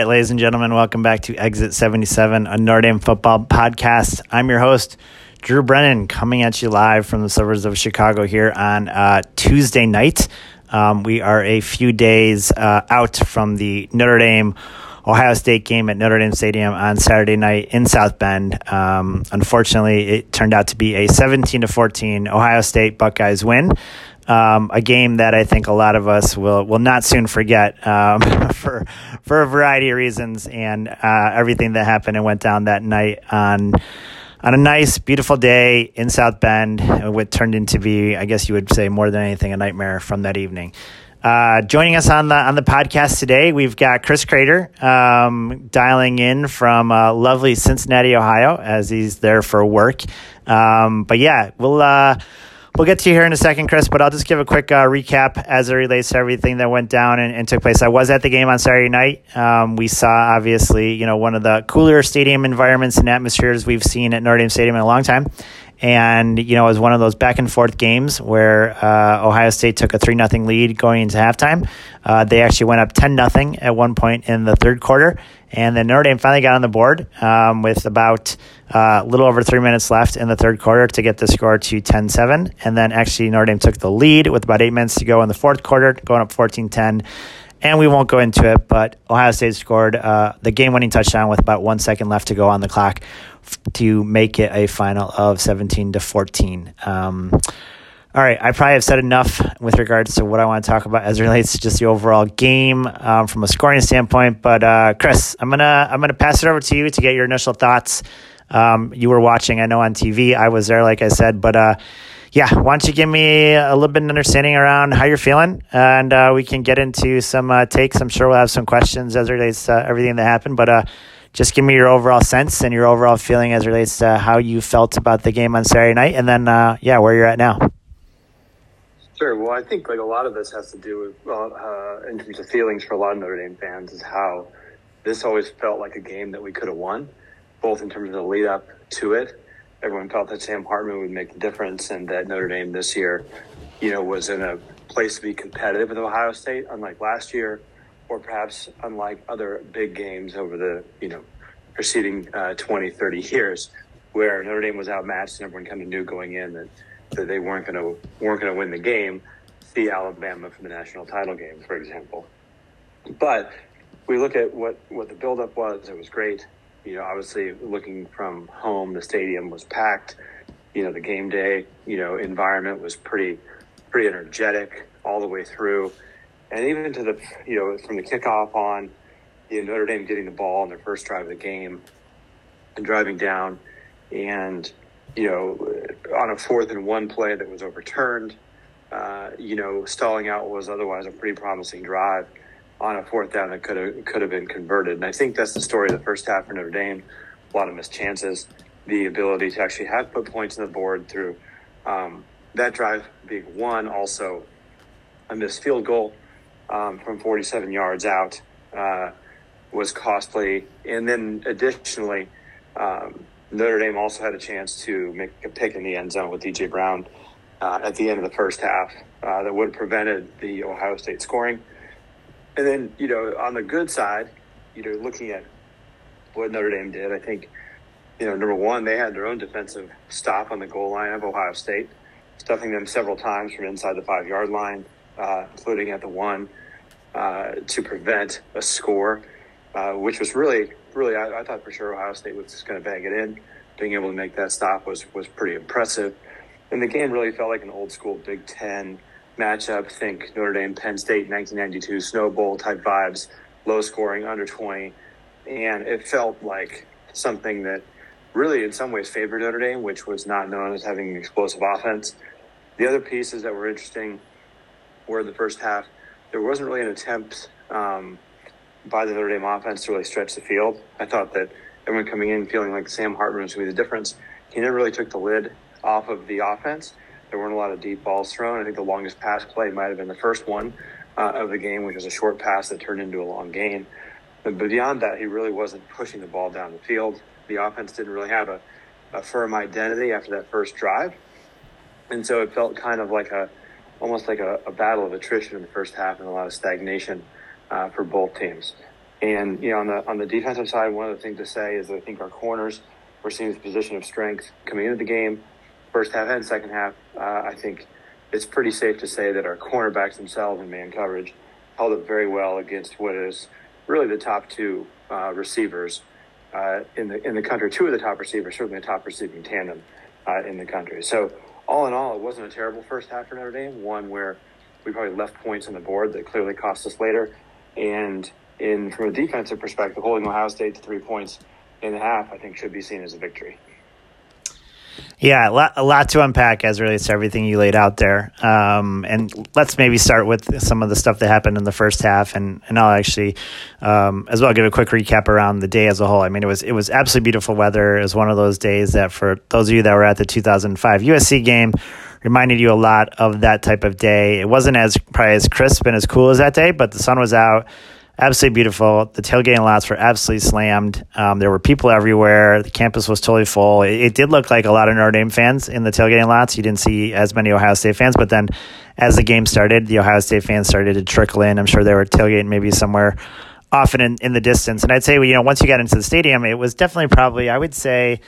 Right, ladies and gentlemen, welcome back to Exit 77, a Notre Dame football podcast. I'm your host, Drew Brennan, coming at you live from the suburbs of Chicago here on uh, Tuesday night. Um, we are a few days uh, out from the Notre Dame Ohio State game at Notre Dame Stadium on Saturday night in South Bend. Um, unfortunately, it turned out to be a 17 to 14 Ohio State Buckeyes win um, a game that I think a lot of us will will not soon forget um, for for a variety of reasons and uh, everything that happened and went down that night on on a nice, beautiful day in South Bend. What turned into be, I guess you would say, more than anything, a nightmare from that evening. Uh, joining us on the on the podcast today, we've got Chris Craytor um, dialing in from uh, lovely Cincinnati, Ohio, as he's there for work. Um, but yeah, we'll uh, We'll get to you here in a second, Chris, but I'll just give a quick uh, recap as it relates to everything that went down and, and took place. I was at the game on Saturday night. Um, we saw, obviously, you know, one of the cooler stadium environments and atmospheres we've seen at Notre Dame Stadium in a long time. And, you know, it was one of those back and forth games where uh, Ohio State took a 3 0 lead going into halftime. Uh, they actually went up 10 0 at one point in the third quarter. And then Notre Dame finally got on the board um, with about a uh, little over three minutes left in the third quarter to get the score to 10 7. And then actually, Notre Dame took the lead with about eight minutes to go in the fourth quarter, going up 14 10. And we won't go into it, but Ohio State scored uh, the game winning touchdown with about one second left to go on the clock to make it a final of 17 to 14. Um, all right, I probably have said enough with regards to what I want to talk about as it relates to just the overall game um, from a scoring standpoint. But uh, Chris, I'm gonna I'm gonna pass it over to you to get your initial thoughts. Um, you were watching, I know on TV. I was there, like I said, but uh, yeah, why don't you give me a little bit of understanding around how you're feeling, and uh, we can get into some uh, takes. I'm sure we'll have some questions as it relates to everything that happened, but uh, just give me your overall sense and your overall feeling as relates to how you felt about the game on Saturday night, and then uh, yeah, where you're at now. Sure. Well, I think like a lot of this has to do with, uh, in terms of feelings for a lot of Notre Dame fans, is how this always felt like a game that we could have won, both in terms of the lead up to it. Everyone felt that Sam Hartman would make the difference, and that Notre Dame this year, you know, was in a place to be competitive with Ohio State, unlike last year, or perhaps unlike other big games over the you know preceding uh, 20, 30 years, where Notre Dame was outmatched and everyone kind of knew going in that that they weren't going to weren't going to win the game. See Alabama for the national title game, for example. But we look at what what the buildup was. It was great. You know, obviously looking from home, the stadium was packed. You know, the game day, you know, environment was pretty pretty energetic all the way through, and even to the you know from the kickoff on, you know, Notre Dame getting the ball on their first drive of the game and driving down, and you know, on a fourth and one play that was overturned. Uh, you know, stalling out was otherwise a pretty promising drive on a fourth down that could have could have been converted. And I think that's the story of the first half for Notre Dame. A lot of missed chances, the ability to actually have put points on the board through um, that drive being one. Also, a missed field goal um, from 47 yards out uh, was costly. And then additionally, um, Notre Dame also had a chance to make a pick in the end zone with DJ Brown uh, at the end of the first half uh, that would have prevented the Ohio State scoring. And then, you know, on the good side, you know, looking at what Notre Dame did, I think, you know, number one, they had their own defensive stop on the goal line of Ohio State, stuffing them several times from inside the five yard line, uh, including at the one, uh, to prevent a score, uh, which was really really, I, I thought for sure Ohio State was just going to bang it in. Being able to make that stop was was pretty impressive. And the game really felt like an old school Big Ten matchup. Think Notre Dame, Penn State, 1992 Snow Bowl type vibes, low scoring, under 20, and it felt like something that really, in some ways, favored Notre Dame, which was not known as having an explosive offense. The other pieces that were interesting were the first half. There wasn't really an attempt. Um, by the Notre Dame offense to really stretch the field. I thought that everyone coming in feeling like Sam Hartman was going to be the difference. He never really took the lid off of the offense. There weren't a lot of deep balls thrown. I think the longest pass play might have been the first one uh, of the game, which was a short pass that turned into a long gain. But beyond that, he really wasn't pushing the ball down the field. The offense didn't really have a, a firm identity after that first drive. And so it felt kind of like a, almost like a, a battle of attrition in the first half and a lot of stagnation uh, for both teams. And you know, on the on the defensive side, one of the things to say is that I think our corners were seeing this position of strength coming into the game, first half and second half. Uh, I think it's pretty safe to say that our cornerbacks themselves in man coverage held up very well against what is really the top two uh, receivers uh, in the in the country. Two of the top receivers, certainly the top receiving tandem uh, in the country. So all in all, it wasn't a terrible first half for Notre Dame. One where we probably left points on the board that clearly cost us later, and in from a defensive perspective, holding Ohio State to three points in the half, I think, should be seen as a victory. Yeah, a lot, a lot to unpack as relates to everything you laid out there. Um, and let's maybe start with some of the stuff that happened in the first half, and, and I'll actually um, as well give a quick recap around the day as a whole. I mean, it was it was absolutely beautiful weather. It was one of those days that for those of you that were at the 2005 USC game reminded you a lot of that type of day. It wasn't as probably as crisp and as cool as that day, but the sun was out absolutely beautiful. The tailgating lots were absolutely slammed. Um, there were people everywhere. The campus was totally full. It, it, did look like a lot of Notre Dame fans in the tailgating lots. You didn't see as many Ohio State fans, but then as the game started, the Ohio State fans started to trickle in. I'm sure they were tailgating maybe somewhere often in, in the distance. And I'd say, you know, once you got into the stadium, it was definitely probably, I would say,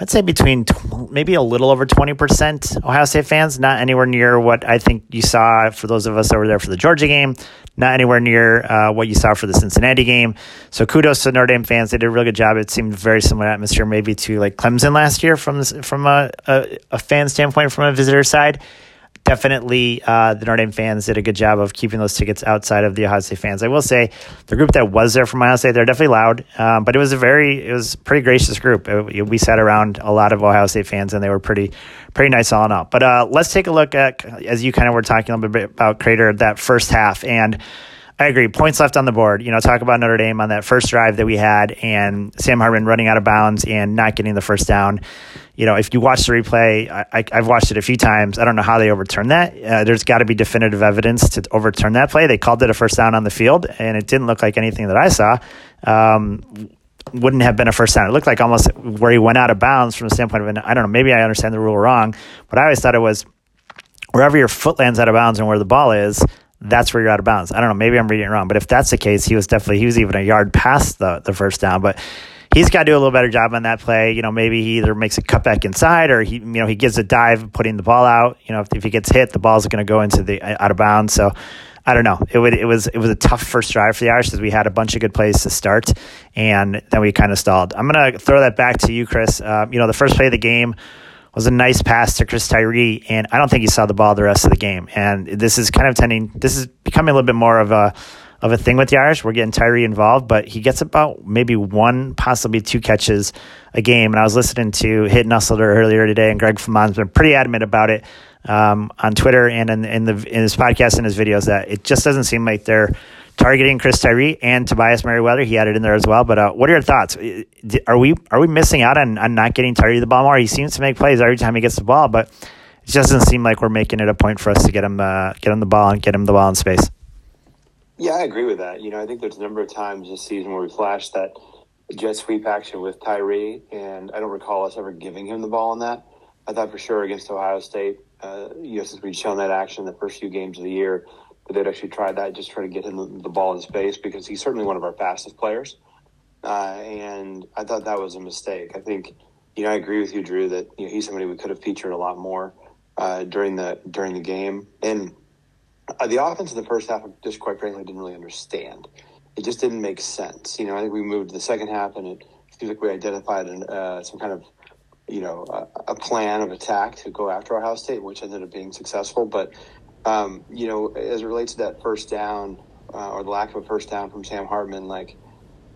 I'd say between tw- maybe a little over 20% Ohio State fans, not anywhere near what I think you saw for those of us over there for the Georgia game, not anywhere near uh, what you saw for the Cincinnati game. So kudos to Notre Dame fans. They did a really good job. It seemed very similar atmosphere maybe to like Clemson last year from, this, from a, a, a fan standpoint, from a visitor side definitely uh, the Notre Dame fans did a good job of keeping those tickets outside of the Ohio State fans. I will say the group that was there from Ohio State, they're definitely loud, um, but it was a very, it was a pretty gracious group. It, we sat around a lot of Ohio State fans, and they were pretty, pretty nice all in all. But uh, let's take a look at, as you kind of were talking a little bit about Craytor, that first half and. I agree. Points left on the board. You know, talk about Notre Dame on that first drive that we had and Sam Hartman running out of bounds and not getting the first down you know, if you watch the replay, I, have watched it a few times. I don't know how they overturned that. Uh, there's got to be definitive evidence to overturn that play. They called it a first down on the field, and it didn't look like anything that I saw. Um, wouldn't have been a first down. It looked like almost where he went out of bounds from the standpoint of, an, I don't know, maybe I understand the rule wrong, but I always thought it was wherever your foot lands out of bounds and where the ball is, that's where you're out of bounds. I don't know, maybe I'm reading it wrong, but if that's the case, he was definitely, he was even a yard past the, the first down. But he's got to do a little better job on that play. You know, maybe he either makes a cutback inside or he, you know, he gives a dive putting the ball out. You know, if, if he gets hit, the ball's going to go into the out of bounds. So I don't know. It would it was it was a tough first drive for the Irish because we had a bunch of good plays to start, and then we kind of stalled. I'm gonna throw that back to you, Chris. Uh, you know, the first play of the game was a nice pass to Chris Tyree, and I don't think he saw the ball the rest of the game. And this is kind of tending. This is becoming a little bit more of a of a thing with the Irish. We're getting Tyree involved, but he gets about maybe one, possibly two catches a game. And I was listening to Hit Nussler earlier today, and Greg Famon's been pretty adamant about it um, on Twitter and in, in, the, in his podcast and his videos that it just doesn't seem like they're targeting Chris Tyree and Tobias Merriweather. He had it in there as well. But uh, what are your thoughts? Are we are we missing out on, on not getting Tyree the ball more? He seems to make plays every time he gets the ball, but it just doesn't seem like we're making it a point for us to get him uh, get him the ball and get him the ball in space. Yeah, I agree with that. You know, I think there's a number of times this season where we flashed that jet sweep action with Tyree, and I don't recall us ever giving him the ball in that. I thought for sure against Ohio State, uh, you know, since we'd shown that action the first few games of the year, they'd actually tried that, just trying to get him the, the ball in space because he's certainly one of our fastest players. Uh, and I thought that was a mistake. I think, you know, I agree with you, Drew, that you know, he's somebody we could have featured a lot more uh, during the during the game. And uh, the offense in the first half, just quite frankly, didn't really understand. It just didn't make sense. You know, I think we moved to the second half, and it seems like we identified an, uh, some kind of, you know, a, a, plan of attack to go after Ohio State, which ended up being successful. But, um, you know, as it relates to that first down uh, or the lack of a first down from Sam Hartman, like,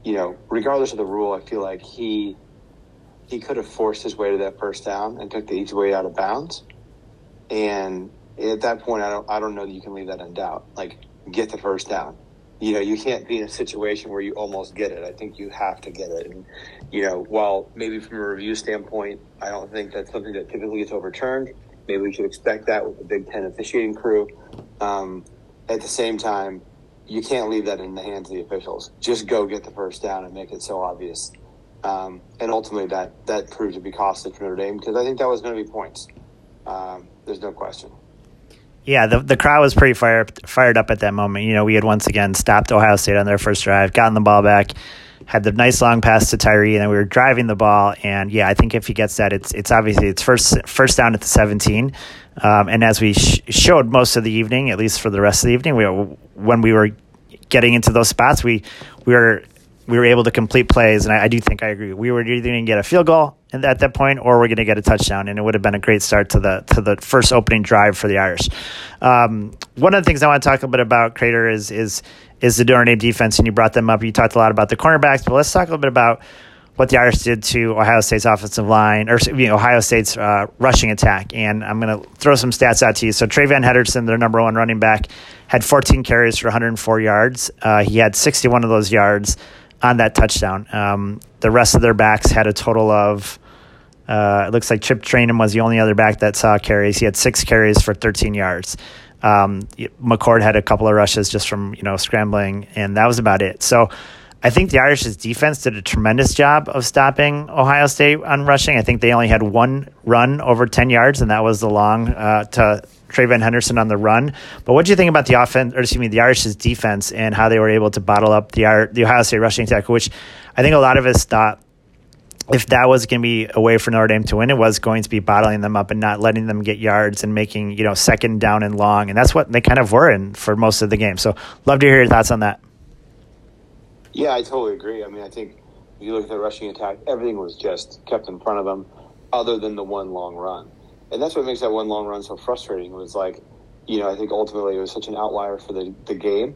you know, regardless of the rule, I feel like he he could have forced his way to that first down and took the easy way out of bounds. And at that point, I don't, I don't know that you can leave that in doubt. Like, get the first down. You know, you can't be in a situation where you almost get it. I think you have to get it. And, you know, while maybe from a review standpoint, I don't think that's something that typically gets overturned. Maybe we should expect that with the Big Ten officiating crew. Um, at the same time, you can't leave that in the hands of the officials. Just go get the first down and make it so obvious. Um, and ultimately, that that proved to be costly for Notre Dame because I think that was going to be points. Um, there's no question. Yeah, the the crowd was pretty fired fired up at that moment. You know, we had once again stopped Ohio State on their first drive, gotten the ball back, had the nice long pass to Tyree, and then we were driving the ball. And yeah, I think if he gets that, it's it's obviously it's first first down at the seventeen. Um, and as we sh- showed most of the evening, at least for the rest of the evening, we when we were getting into those spots, we we were we were able to complete plays, and I, I do think I agree. We were either going to get a field goal at that point, or we're going to get a touchdown, and it would have been a great start to the to the first opening drive for the Irish. Um, one of the things I want to talk a bit about, Craytor, is is is the Notre Dame defense, and you brought them up. You talked a lot about the cornerbacks, but let's talk a little bit about what the Irish did to Ohio State's offensive line, or you know, Ohio State's uh, rushing attack. And I'm going to throw some stats out to you. So TreVeyon Henderson, their number one running back, had 14 carries for 104 yards. Uh, he had 61 of those yards on that touchdown. Um, the rest of their backs had a total of. Uh, it looks like Chip Trayanum was the only other back that saw carries. He had six carries for 13 yards. Um, McCord had a couple of rushes just from you know scrambling, and that was about it. So I think the Irish's defense did a tremendous job of stopping Ohio State on rushing. I think they only had one run over 10 yards, and that was the long uh, to TreVeyon Henderson on the run. But what do you think about the offense, or excuse me, the Irish's defense and how they were able to bottle up the, the Ohio State rushing attack, which I think a lot of us thought if that was going to be a way for Notre Dame to win, it was going to be bottling them up and not letting them get yards and making, you know, second down and long. And that's what they kind of were in for most of the game. So love to hear your thoughts on that. Yeah, I totally agree. I mean, I think if you look at the rushing attack, everything was just kept in front of them, other than the one long run, and that's what makes that one long run so frustrating. Was like, you know, I think ultimately it was such an outlier for the the game.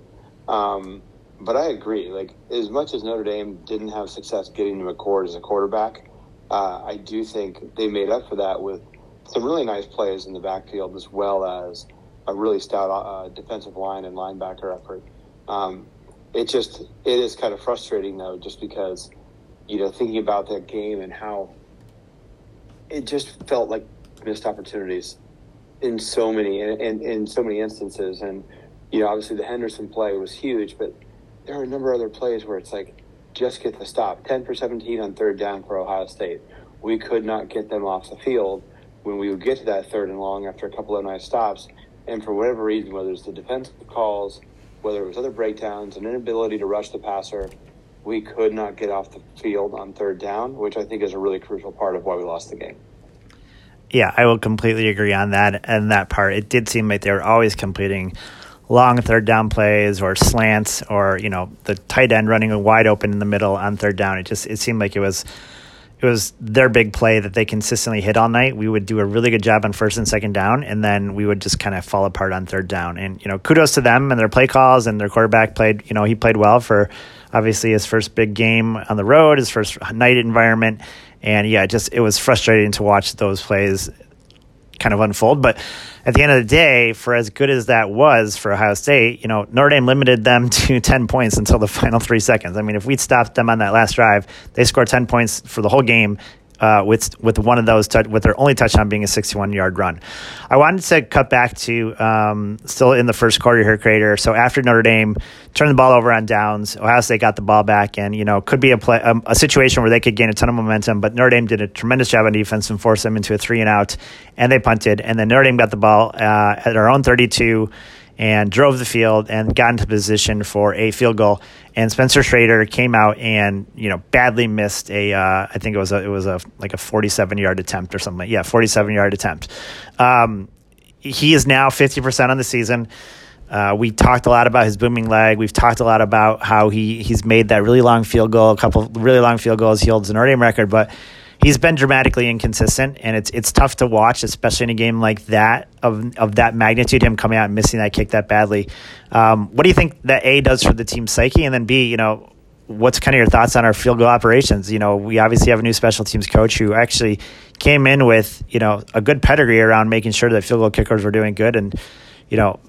Um, but I agree. Like as much as Notre Dame didn't have success getting to McCord as a quarterback, uh, I do think they made up for that with some really nice plays in the backfield as well as a really stout uh, defensive line and linebacker effort. Um, it just it is kind of frustrating though, just because you know thinking about that game and how it just felt like missed opportunities in so many in, in, in so many instances, and you know obviously the Henderson play was huge, but there are a number of other plays where it's like just get the stop. Ten for seventeen on third down for Ohio State. We could not get them off the field when we would get to that third and long after a couple of nice stops. And for whatever reason, whether it's the defensive calls, whether it was other breakdowns, an inability to rush the passer, we could not get off the field on third down, which I think is a really crucial part of why we lost the game. Yeah, I will completely agree on that and that part. It did seem like they were always completing long third down plays or slants or, you know, the tight end running wide open in the middle on third down. It just it seemed like it was it was their big play that they consistently hit all night. We would do a really good job on first and second down, and then we would just kind of fall apart on third down. And you know, kudos to them and their play calls and their quarterback played. You know, he played well for obviously his first big game on the road, his first night environment, and yeah, just it was frustrating to watch those plays kind of unfold. But at the end of the day, for as good as that was for Ohio State, you know, Notre Dame limited them to 10 points until the final three seconds. I mean, if we'd stopped them on that last drive, they scored 10 points for the whole game uh, with with one of those with their only touchdown being a 61 yard run. I wanted to cut back to um, still in the first quarter here, Craytor. So after Notre Dame turned the ball over on downs, Ohio State got the ball back, and you know could be a play um, a situation where they could gain a ton of momentum. But Notre Dame did a tremendous job on defense and forced them into a three and out, and they punted, and then Notre Dame got the ball uh, at their own 32 and drove the field and got into position for a field goal. And Spencer Shrader came out and you know badly missed a uh, I think it was a, it was a like a 47 yard attempt or something. Yeah, 47 yard attempt. Um, he is now 50 percent on the season. Uh, we talked a lot about his booming leg. We've talked a lot about how he he's made that really long field goal, a couple really long field goals. He holds an Notre Dame record, but he's been dramatically inconsistent, and it's it's tough to watch, especially in a game like that of of that magnitude. Him coming out and missing that kick that badly. Um, what do you think that A does for the team psyche, and then B, you know, what's kind of your thoughts on our field goal operations? You know, we obviously have a new special teams coach who actually came in with you know a good pedigree around making sure that field goal kickers were doing good, and you know.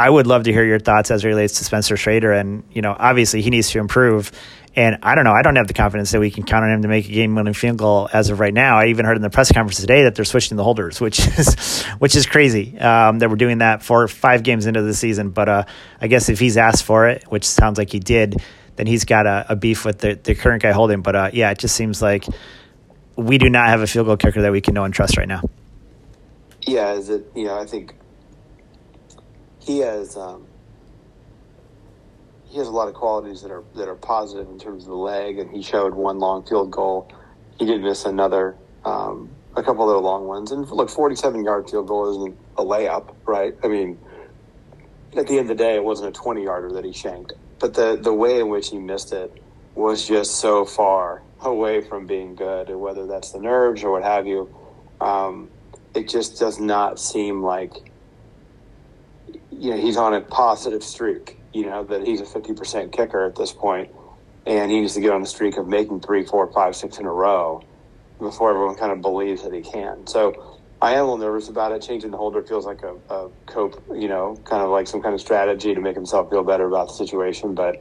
I would love to hear your thoughts as it relates to Spencer Shrader, and you know, obviously he needs to improve. And I don't know. I don't have the confidence that we can count on him to make a game-winning field goal as of right now. I even heard in the press conference today that they're switching the holders, which is which is crazy um, that we're doing that for five games into the season. But uh, I guess if he's asked for it, which sounds like he did, then he's got a, a beef with the, the current guy holding. But uh, yeah, it just seems like we do not have a field goal kicker that we can know and trust right now. Yeah, is it? You know, I think he has um, he has a lot of qualities that are that are positive in terms of the leg, and he showed one long field goal. He did miss another, um, a couple of other long ones, and look, forty-seven yard field goal isn't a layup, right? I mean, at the end of the day, it wasn't a twenty yarder that he shanked, but the the way in which he missed it was just so far away from being good, whether that's the nerves or what have you. Um, it just does not seem like you know he's on a positive streak. You know that he's a fifty percent kicker at this point, and he needs to get on the streak of making three, four, five, six in a row before everyone kind of believes that he can. So I am a little nervous about it. Changing the holder feels like a, a cope, you know, kind of like some kind of strategy to make himself feel better about the situation. But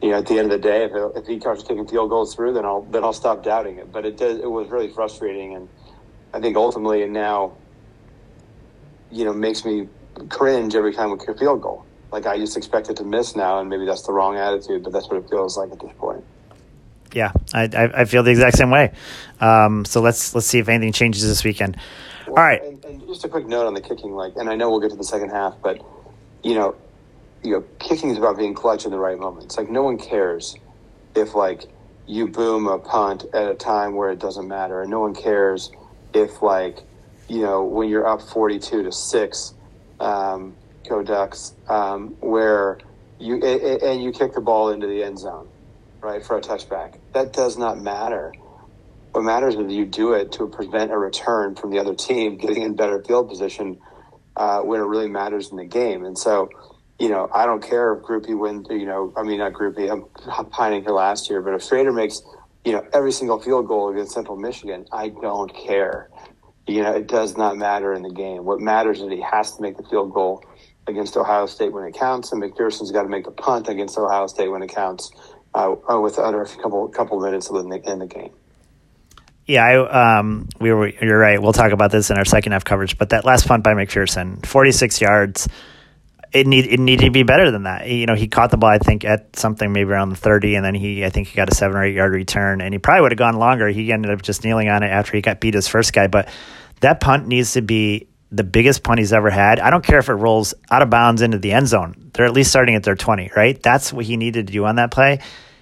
you know, at the end of the day, if, if he starts taking field goals through, then I'll then I'll stop doubting it. But it it was really frustrating, and I think ultimately, and now, you know, makes me cringe every time we kick a field goal. Like I just expect it to miss now, and maybe that's the wrong attitude, but that's what it feels like at this point. Yeah, I, I feel the exact same way. Um, so let's let's see if anything changes this weekend. Well, All right. And, and just a quick note on the kicking, like, and I know we'll get to the second half, but you know, you know, kicking is about being clutch in the right moments. Like no one cares if like you boom a punt at a time where it doesn't matter, and no one cares if like you know when you're up forty-two to six, um, Ducks, um, where you and, and you kick the ball into the end zone, right for a touchback. That does not matter. What matters is you do it to prevent a return from the other team getting in better field position uh, when it really matters in the game. And so you know, I don't care if Grupe wins, you know, I mean, not Grupe, I'm pining here last year, but if Shrader makes, you know, every single field goal against Central Michigan, I don't care. You know, it does not matter in the game. What matters is he has to make the field goal against Ohio State when it counts, and McFerson's got to make the punt against Ohio State when it counts uh, uh with under a couple couple minutes in the, in the game. Yeah, I, um, we were. You're right. We'll talk about this in our second half coverage. But that last punt by McFerson, 46 yards it need it needed to be better than that. You know, he caught the ball I think at something maybe around the thirty, and then he I think he got a seven or eight yard return, and he probably would have gone longer. He ended up just kneeling on it after he got beat his first guy, but that punt needs to be the biggest punt he's ever had. I don't care if it rolls out of bounds into the end zone. They're at least starting at their twenty, right? That's what he needed to do on that play.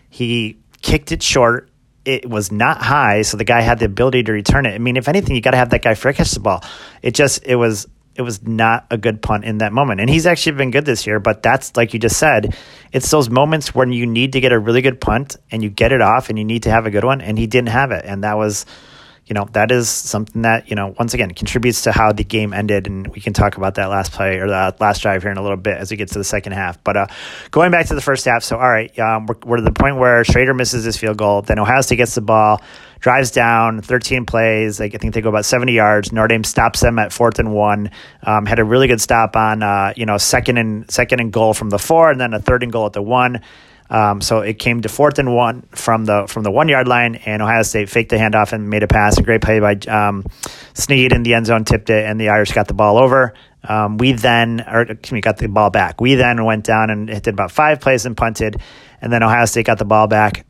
He kicked it short. It was not high, so the guy had the ability to return it. I mean, if anything, you got to have that guy frickish the ball. It just it was it was not a good punt in that moment. And he's actually been good this year, but that's like you just said, it's those moments when you need to get a really good punt and you get it off and you need to have a good one and he didn't have it. And that was you know, that is something that, you know, once again contributes to how the game ended. And we can talk about that last play or that last drive here in a little bit as we get to the second half. But uh, going back to the first half, so all right, um, we're, we're to the point where Shrader misses his field goal. Then Ohio State gets the ball, drives down, 13 plays. Like, I think they go about 70 yards. Notre Dame stops them at fourth and one. Um, had a really good stop on, uh, you know, second and second and goal from the four, and then a third and goal at the one. Um, so it came to fourth and one from the from the one yard line, and Ohio State faked the handoff and made a pass. A great play by um, Snead in the end zone, tipped it, and the Irish got the ball over. Um, we then, or excuse me, got the ball back. We then went down and did about five plays and punted, and then Ohio State got the ball back,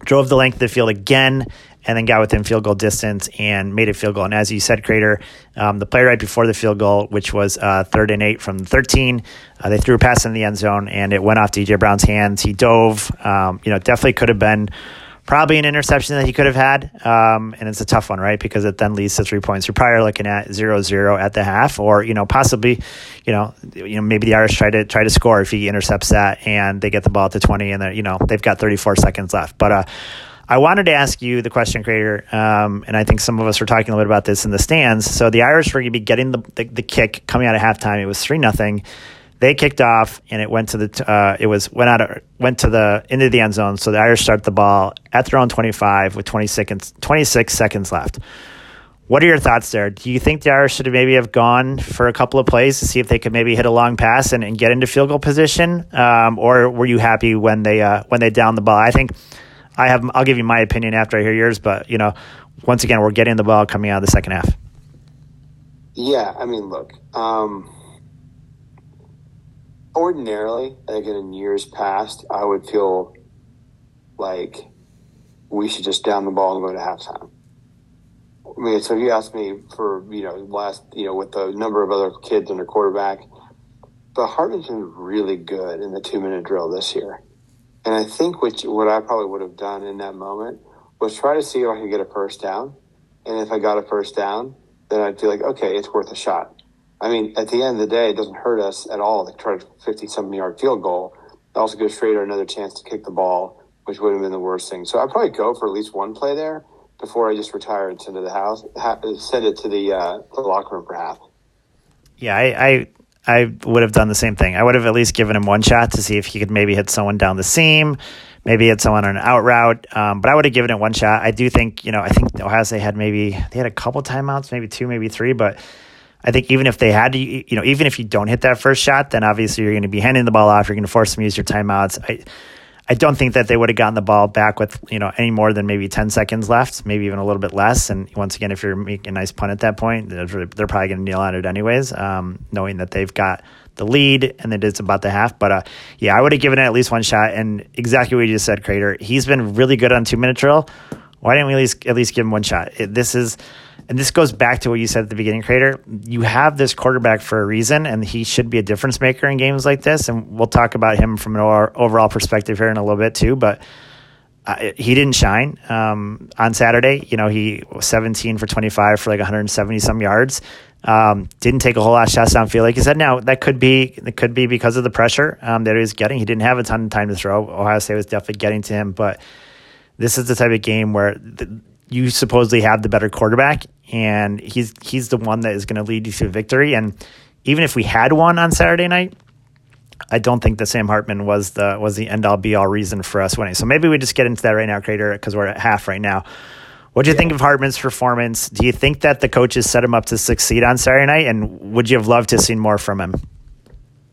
drove the length of the field again, and then got within field goal distance and made a field goal. And as you said, Craytor, um, the play right before the field goal, which was uh, third and eight from 13, uh, they threw a pass in the end zone and it went off DJ Brown's hands. He dove. Um, you know, definitely could have been probably an interception that he could have had. Um, and it's a tough one, right? Because it then leads to three points. You're probably looking at zero zero at the half, or you know, possibly, you know, you know, maybe the Irish try to try to score if he intercepts that and they get the ball at the 20, and then you know they've got 34 seconds left. But uh, I wanted to ask you the question, Craytor, um, and I think some of us were talking a little bit about this in the stands. So the Irish were going to be getting the, the, the kick coming out of halftime. It was three nothing. They kicked off, and it went to the uh, it was went out of, went to the into the end zone. So the Irish start the ball at their own twenty five with 20 seconds, 26 seconds left. What are your thoughts there? Do you think the Irish should maybe have gone for a couple of plays to see if they could maybe hit a long pass and, and get into field goal position, um, or were you happy when they uh, when they downed the ball? I think I have. I'll give you my opinion after I hear yours, but you know, once again, we're getting the ball coming out of the second half. Yeah, I mean, look. Um, ordinarily, like in years past, I would feel like we should just down the ball and go to halftime. I mean, so if you ask me for you know last you know with the number of other kids under quarterback, but Hartman's been really good in the two minute drill this year. And I think which, what I probably would have done in that moment was try to see if I could get a first down. And if I got a first down, then I'd feel like, okay, it's worth a shot. I mean, at the end of the day, it doesn't hurt us at all to try a 50 something yard field goal. It also gives Shrader another chance to kick the ball, which would have been the worst thing. So I'd probably go for at least one play there before I just retire and send it to the house, send it to the, uh, the locker room for half. Yeah, I, I I would have done the same thing. I would have at least given him one shot to see if he could maybe hit someone down the seam, maybe hit someone on an out route. Um, but I would have given it one shot. I do think, you know, I think Ohio State had maybe, they had a couple timeouts, maybe two, maybe three, but I think even if they had to, you know, even if you don't hit that first shot, then obviously you're going to be handing the ball off. You're going to force them to use your timeouts. I, I don't think that they would have gotten the ball back with you know any more than maybe ten seconds left, maybe even a little bit less. And once again, if you're making a nice punt at that point, they're, they're probably going to kneel on it anyways, um, knowing that they've got the lead and that it's about the half. But uh, yeah, I would have given it at least one shot. And exactly what you just said, Craytor. He's been really good on two minute drill. Why didn't we at least at least give him one shot? It, this is, and this goes back to what you said at the beginning, Craytor. You have this quarterback for a reason, and he should be a difference maker in games like this. And we'll talk about him from an overall perspective here in a little bit too. But uh, he didn't shine um, on Saturday. You know, he was 17 for 25 for like 170 some yards. Um, didn't take a whole lot of shots downfield, like you said. Now that could be it could be because of the pressure um, that he was getting. He didn't have a ton of time to throw. Ohio State was definitely getting to him, but this is the type of game where the, you supposedly have the better quarterback, and he's he's the one that is going to lead you to victory. And even if we had one on Saturday night, I don't think that Sam Hartman was the was the end all be all reason for us winning. So maybe we just get into that right now, Craytor, because we're at half right now. What do you yeah. think of Hartman's performance? Do you think that the coaches set him up to succeed on Saturday night? And would you have loved to see more from him?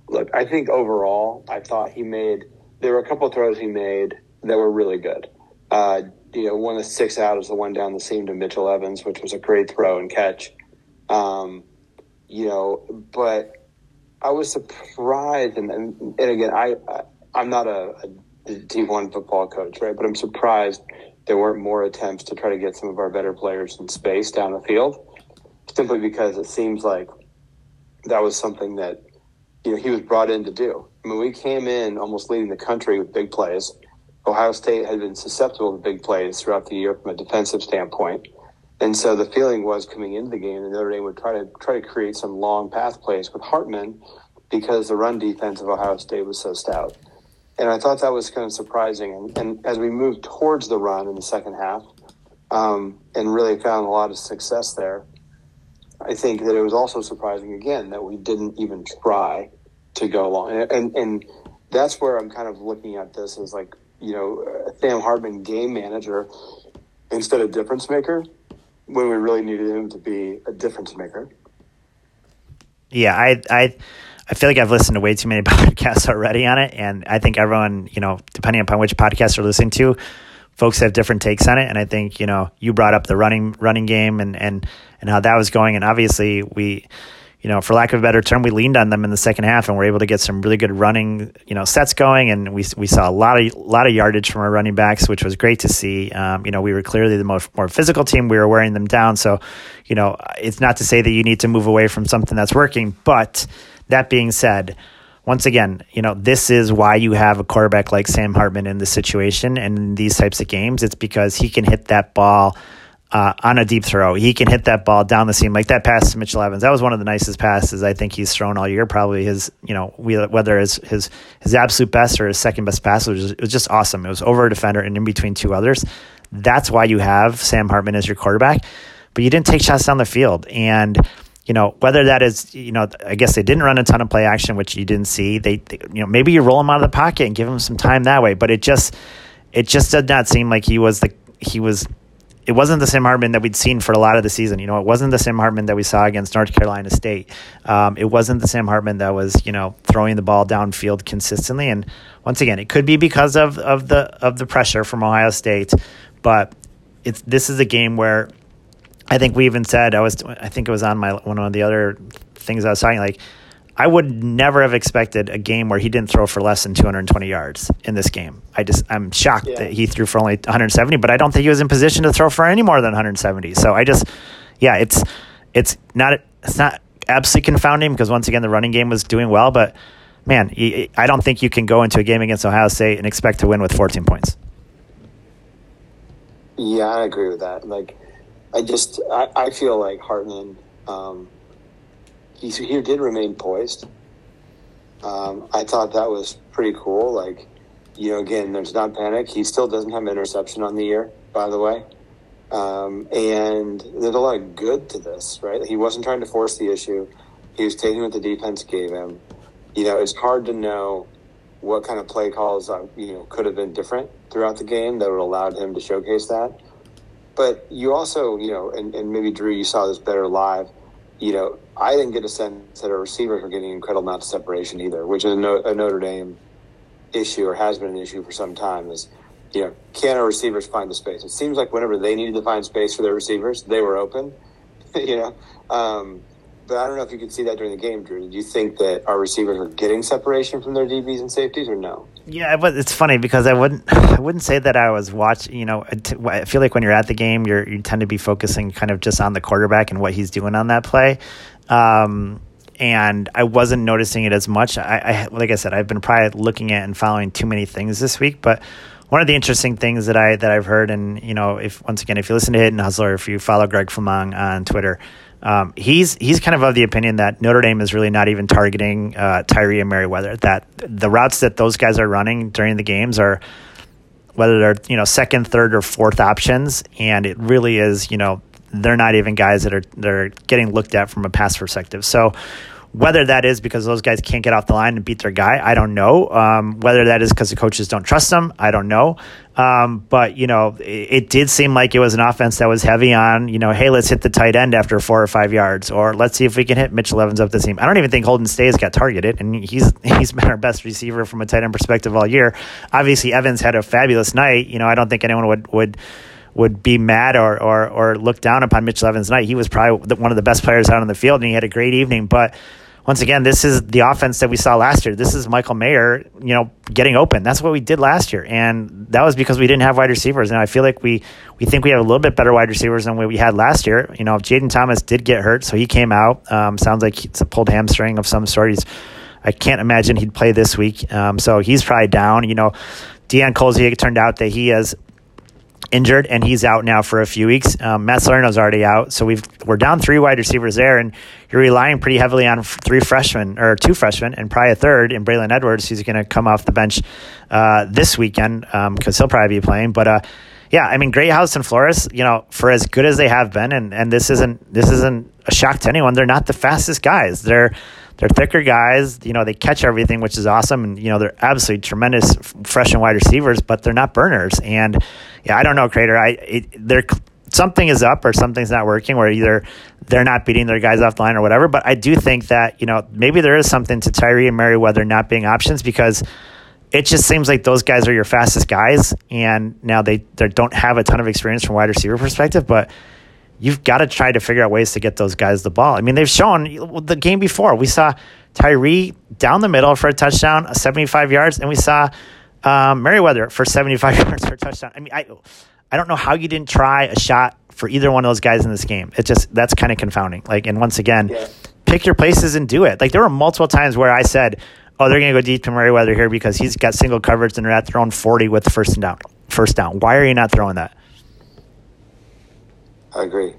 Look, I think overall, I thought he made. There were a couple of throws he made that were really good. Uh, you know, one that sticks out is the one down the seam to Mitchell Evans, which was a great throw and catch. Um, you know, but I was surprised, and, and, again, I, I am not a, a D1 football coach, right? But I'm surprised there weren't more attempts to try to get some of our better players in space down the field, simply because it seems like that was something that you know he was brought in to do. I mean, we came in almost leading the country with big plays. Ohio State had been susceptible to big plays throughout the year from a defensive standpoint. And so the feeling was coming into the game that Notre Dame would try to try to create some long path plays with Hartman because the run defense of Ohio State was so stout. And I thought that was kind of surprising. And, and as we moved towards the run in the second half, um, and really found a lot of success there, I think that it was also surprising again that we didn't even try to go long. And, and, and that's where I'm kind of looking at this as like, you know, uh, Sam Hartman game manager instead of difference maker when we really needed him to be a difference maker. Yeah, I I I feel like I've listened to way too many podcasts already on it, and I think everyone, you know, depending upon which podcast you're listening to, folks have different takes on it. And I think you know you brought up the running running game and and and how that was going, and obviously we you know, for lack of a better term, we leaned on them in the second half and were able to get some really good running, you know, sets going. And we, we saw a lot of, lot of yardage from our running backs, which was great to see. Um, you know, we were clearly the most, more physical team. We were wearing them down. So, you know, it's not to say that you need to move away from something that's working. But that being said, once again, you know, this is why you have a quarterback like Sam Hartman in this situation and in these types of games. It's because he can hit that ball uh, on a deep throw. He can hit that ball down the seam like that pass to Mitchell Evans. That was one of the nicest passes I think he's thrown all year. Probably his, you know, whether his his his absolute best or his second best pass was it was just awesome. It was over a defender and in between two others. That's why you have Sam Hartman as your quarterback. But you didn't take shots down the field and. You know whether that is, you know, I guess they didn't run a ton of play action, which you didn't see. They, they you know, maybe you roll him out of the pocket and give him some time that way. But it just, it just did not seem like he was the he was it wasn't the Sam Hartman that we'd seen for a lot of the season. You know, it wasn't the Sam Hartman that we saw against North Carolina State. Um, it wasn't the Sam Hartman that was, you know, throwing the ball downfield consistently. And once again, it could be because of, of the of the pressure from Ohio State, but it's this is a game where I think we even said I was I think it was on my one of the other things I was talking like I would never have expected a game where he didn't throw for less than 220 yards in this game. I just I'm shocked yeah. that he threw for only 170, but I don't think he was in position to throw for any more than 170. So I just yeah, it's it's not it's not absolutely confounding because once again the running game was doing well, but man, I don't think you can go into a game against Ohio State and expect to win with 14 points. Yeah, I agree with that. Like, I just I, I feel like Hartman, um, he he did remain poised. Um, I thought that was pretty cool. Like, you know, again, there's not panic. He still doesn't have an interception on the year, by the way. Um, and there's a lot of good to this, right? He wasn't trying to force the issue. He was taking what the defense gave him. You know, it's hard to know what kind of play calls uh, you know could have been different throughout the game that would have allowed him to showcase that. But you also, you know, and, and maybe Drew, you saw this better live. You know, I didn't get a sense that our receivers were getting incredible amounts of separation either, which is a, a Notre Dame issue or has been an issue for some time. Is you know, can our receivers find the space? It seems like whenever they needed to find space for their receivers, they were open. you know, um, but I don't know if you could see that during the game, Drew. Do you think that our receivers are getting separation from their DBs and safeties, or no? Yeah, but it's funny because I wouldn't, I wouldn't say that I was watching. You know, I feel like when you're at the game, you're you tend to be focusing kind of just on the quarterback and what he's doing on that play. Um, and I wasn't noticing it as much. I, I, like I said, I've been probably looking at and following too many things this week. But one of the interesting things that I that I've heard, and you know, if once again, if you listen to Hidden Hustler, if you follow Greg Flammang on Twitter, um, he's he's kind of of the opinion that Notre Dame is really not even targeting uh, Tyree and Merriweather. That the routes that those guys are running during the games are whether they're you know second, third, or fourth options, and it really is you know they're not even guys that are they're getting looked at from a pass perspective. So whether that is because those guys can't get off the line and beat their guy, I don't know. Um, whether that is because the coaches don't trust them, I don't know. Um, but you know, it, it, did seem like it was an offense that was heavy on you know, hey, let's hit the tight end after four or five yards, or let's see if we can hit Mitchell Evans up the seam. I don't even think Holden Staes got targeted, and he's he's been our best receiver from a tight end perspective all year. Obviously, Evans had a fabulous night. You know, I don't think anyone would would would be mad or, or, or look down upon Mitchell Evans' night. He was probably one of the best players out on the field, and he had a great evening. But once again, this is the offense that we saw last year. This is Michael Mayer, you know, getting open. That's what we did last year, and that was because we didn't have wide receivers. And I feel like we we think we have a little bit better wide receivers than what we had last year. You know, if Jayden Thomas did get hurt, so he came out. Um, sounds like it's a pulled hamstring of some sort. He's I can't imagine he'd play this week. Um, so he's probably down. You know, Deion Colzie, it turned out that he has injured and he's out now for a few weeks. Um, Matt Salerno's already out, so we've we're down three wide receivers there, and you're relying pretty heavily on three freshmen or two freshmen and probably a third in Braylon Edwards, who's going to come off the bench uh, this weekend because um, he'll probably be playing. But uh, yeah, I mean, Greathouse and Flores, you know, for as good as they have been, and, and this isn't this isn't a shock to anyone. They're not the fastest guys. They're they're thicker guys. You know, they catch everything, which is awesome. And, you know, they're absolutely tremendous fresh and wide receivers, but they're not burners. And, yeah, I don't know, Craytor. I, it, they're, something is up or something's not working where either they're not beating their guys off the line or whatever. But I do think that, you know, maybe there is something to Tyree and Merriweather not being options because it just seems like those guys are your fastest guys. And now they, they don't have a ton of experience from wide receiver perspective, but you've got to try to figure out ways to get those guys the ball. I mean, they've shown the game before. We saw Tyree down the middle for a touchdown, 75 yards, and we saw um, Merriweather for 75 yards for a touchdown. I mean, I, I don't know how you didn't try a shot for either one of those guys in this game. It just that's kind of confounding. Like, and once again, yeah. pick your places and do it. Like, there were multiple times where I said, "Oh, they're going to go deep to Merriweather here because he's got single coverage and they're at their own 40 with the first down. First down. Why are you not throwing that?" I agree.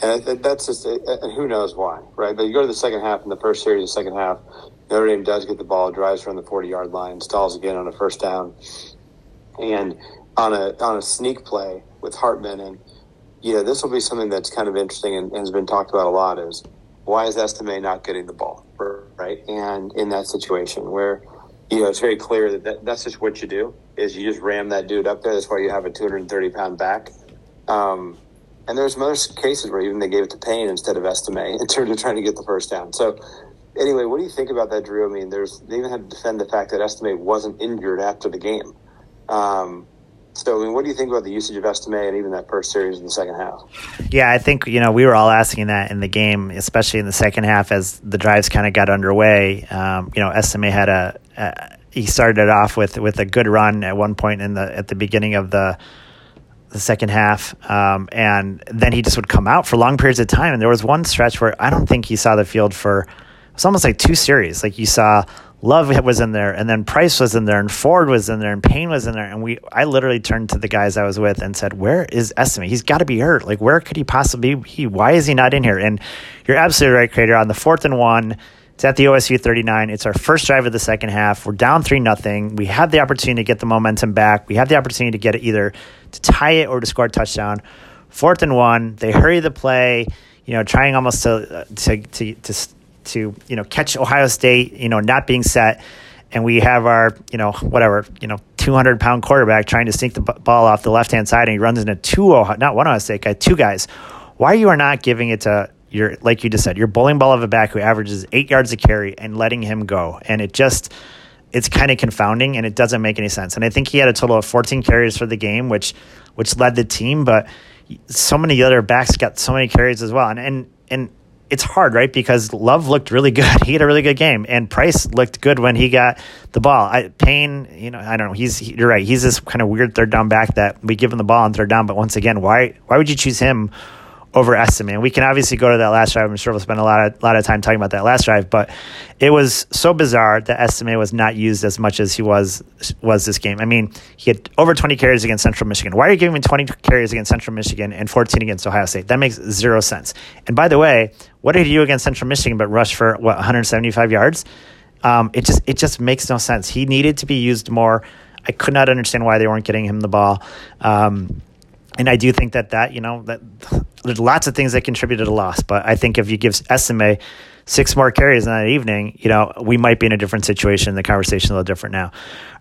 And that's just, and who knows why, right? But you go to the second half, in the first series, the second half, Notre Dame does get the ball, drives from the 40 yard line, stalls again on a first down. And on a, on a sneak play with Hartman, and, you know, this will be something that's kind of interesting and, and has been talked about a lot is why is Estime not getting the ball, right? And in that situation where, you know, it's very clear that, that that's just what you do is you just ram that dude up there. That's why you have a 230 pound back. Um, and there's other cases where even they gave it to Payne instead of Estime in terms of trying to get the first down. So anyway, what do you think about that, Drew? I mean, there's they even had to defend the fact that Estime wasn't injured after the game. Um, so, I mean, what do you think about the usage of Estime and even that first series in the second half? Yeah, I think you know we were all asking that in the game, especially in the second half as the drives kind of got underway. Um, you know, Estime had a, a he started off with with a good run at one point in the at the beginning of the the second half, um, and then he just would come out for long periods of time. And there was one stretch where I don't think he saw the field for it's almost like two series. Like you saw Love was in there, and then Price was in there, and Ford was in there, and Payne was in there, and we. I literally turned to the guys I was with and said, "Where is Estime? He's got to be hurt. Like where could he possibly be? Why is he not in here?" And you're absolutely right, Craytor. On the fourth and one, it's at the OSU 39. It's our first drive of the second half. We're down three nothing. We have the opportunity to get the momentum back. We have the opportunity to get it either to tie it or to score a touchdown. Fourth and one, they hurry the play. You know, trying almost to to to to to you know catch Ohio State, you know, not being set, and we have our you know whatever you know 200 pound quarterback trying to sink the ball off the left hand side, and he runs into two not one Ohio State guy, two guys. Why you are not giving it to your like you just said your bowling ball of a back who averages eight yards a carry and letting him go, and it just it's kind of confounding and it doesn't make any sense. And I think he had a total of 14 carries for the game, which which led the team, but so many other backs got so many carries as well. And and and it's hard, right? Because Love looked really good. He had a really good game, and Price looked good when he got the ball. I, Payne, you know, I don't know. He's he, you're right. He's this kind of weird third down back that we give him the ball on third down. But once again, why why would you choose him over Estime. And we can obviously go to that last drive. I'm sure we'll spend a lot of lot of time talking about that last drive, but it was so bizarre that Estime was not used as much as he was was this game. I mean, he had over 20 carries against Central Michigan. Why are you giving him 20 carries against Central Michigan and 14 against Ohio State? That makes zero sense. And by the way, what did he do against Central Michigan but rush for what 175 yards? Um, it just it just makes no sense. He needed to be used more. I could not understand why they weren't getting him the ball. Um, and I do think that that you know that there's lots of things that contributed to loss, but I think if you give Estime six more carries in that evening, you know, we might be in a different situation. The conversation a little different now.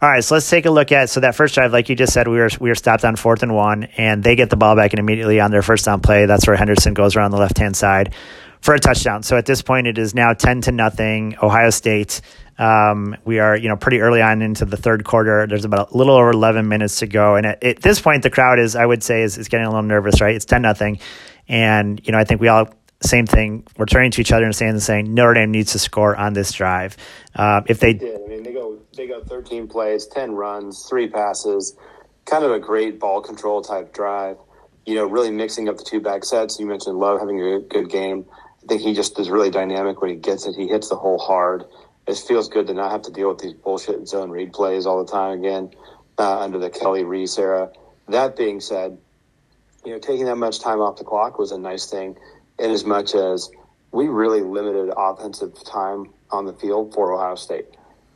All right, so let's take a look at so that first drive, like you just said, we were we were stopped on fourth and one, and they get the ball back and immediately on their first down play, that's where Henderson goes around the left hand side for a touchdown. So at this point, it is now ten to nothing. Ohio State. Um, we are, you know, pretty early on into the third quarter. There's about a little over 11 minutes to go, and at, at this point, the crowd is, I would say, is, is getting a little nervous. Right? It's 10 nothing, and you know, I think we all same thing. We're turning to each other and saying same. Notre Dame needs to score on this drive. Uh, if they, they did, I mean, they go they go 13 plays, 10 runs, three passes, kind of a great ball control type drive. You know, really mixing up the two back sets. You mentioned Love having a good game. I think he just is really dynamic when he gets it. He hits the hole hard. It feels good to not have to deal with these bullshit zone read plays all the time again uh, under the Kelly Rees era. That being said, you know, taking that much time off the clock was a nice thing, in as much as we really limited offensive time on the field for Ohio State.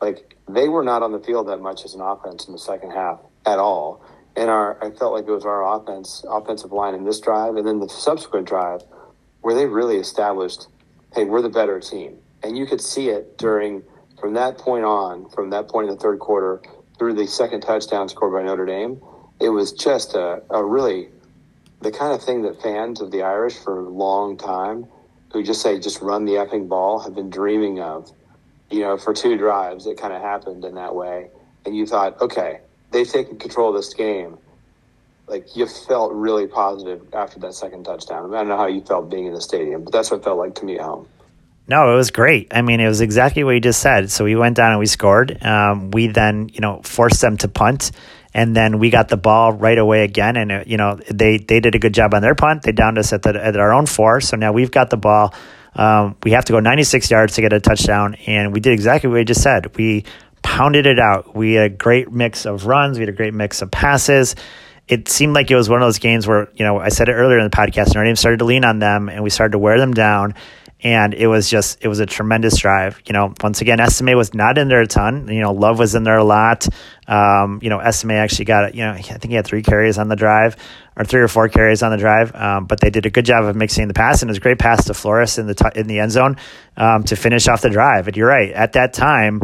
Like they were not on the field that much as an offense in the second half at all. And our, I felt like it was our offense, offensive line in this drive, and then the subsequent drive, where they really established, hey, we're the better team, and you could see it during from that point on, from that point in the third quarter through the second touchdown scored by Notre Dame. It was just a, a really the kind of thing that fans of the Irish for a long time, who just say just run the effing ball, have been dreaming of. You know, for two drives, it kind of happened in that way, and you thought, okay, they've taken control of this game. Like you felt really positive after that second touchdown. I don't know how you felt being in the stadium, but that's what it felt like to me at home. No, it was great. I mean, it was exactly what you just said. So we went down and we scored. Um, we then, you know, forced them to punt and then we got the ball right away again. And uh, you know they they did a good job on their punt. They downed us at, the, at our own four, so now we've got the ball. Um, we have to go 96 yards to get a touchdown, and we did exactly what we just said. We pounded it out. We had a great mix of runs. We had a great mix of passes. It seemed like it was one of those games where you know I said it earlier in the podcast. Notre Dame started to lean on them, and we started to wear them down and it was just it was a tremendous drive. You know, once again, Estime was not in there a ton. You know, Love was in there a lot. Um, you know, Estime actually got you know I think he had three carries on the drive or three or four carries on the drive, um, but they did a good job of mixing the pass and it was a great pass to Flores in the t- in the end zone um, to finish off the drive. And you're right, at that time,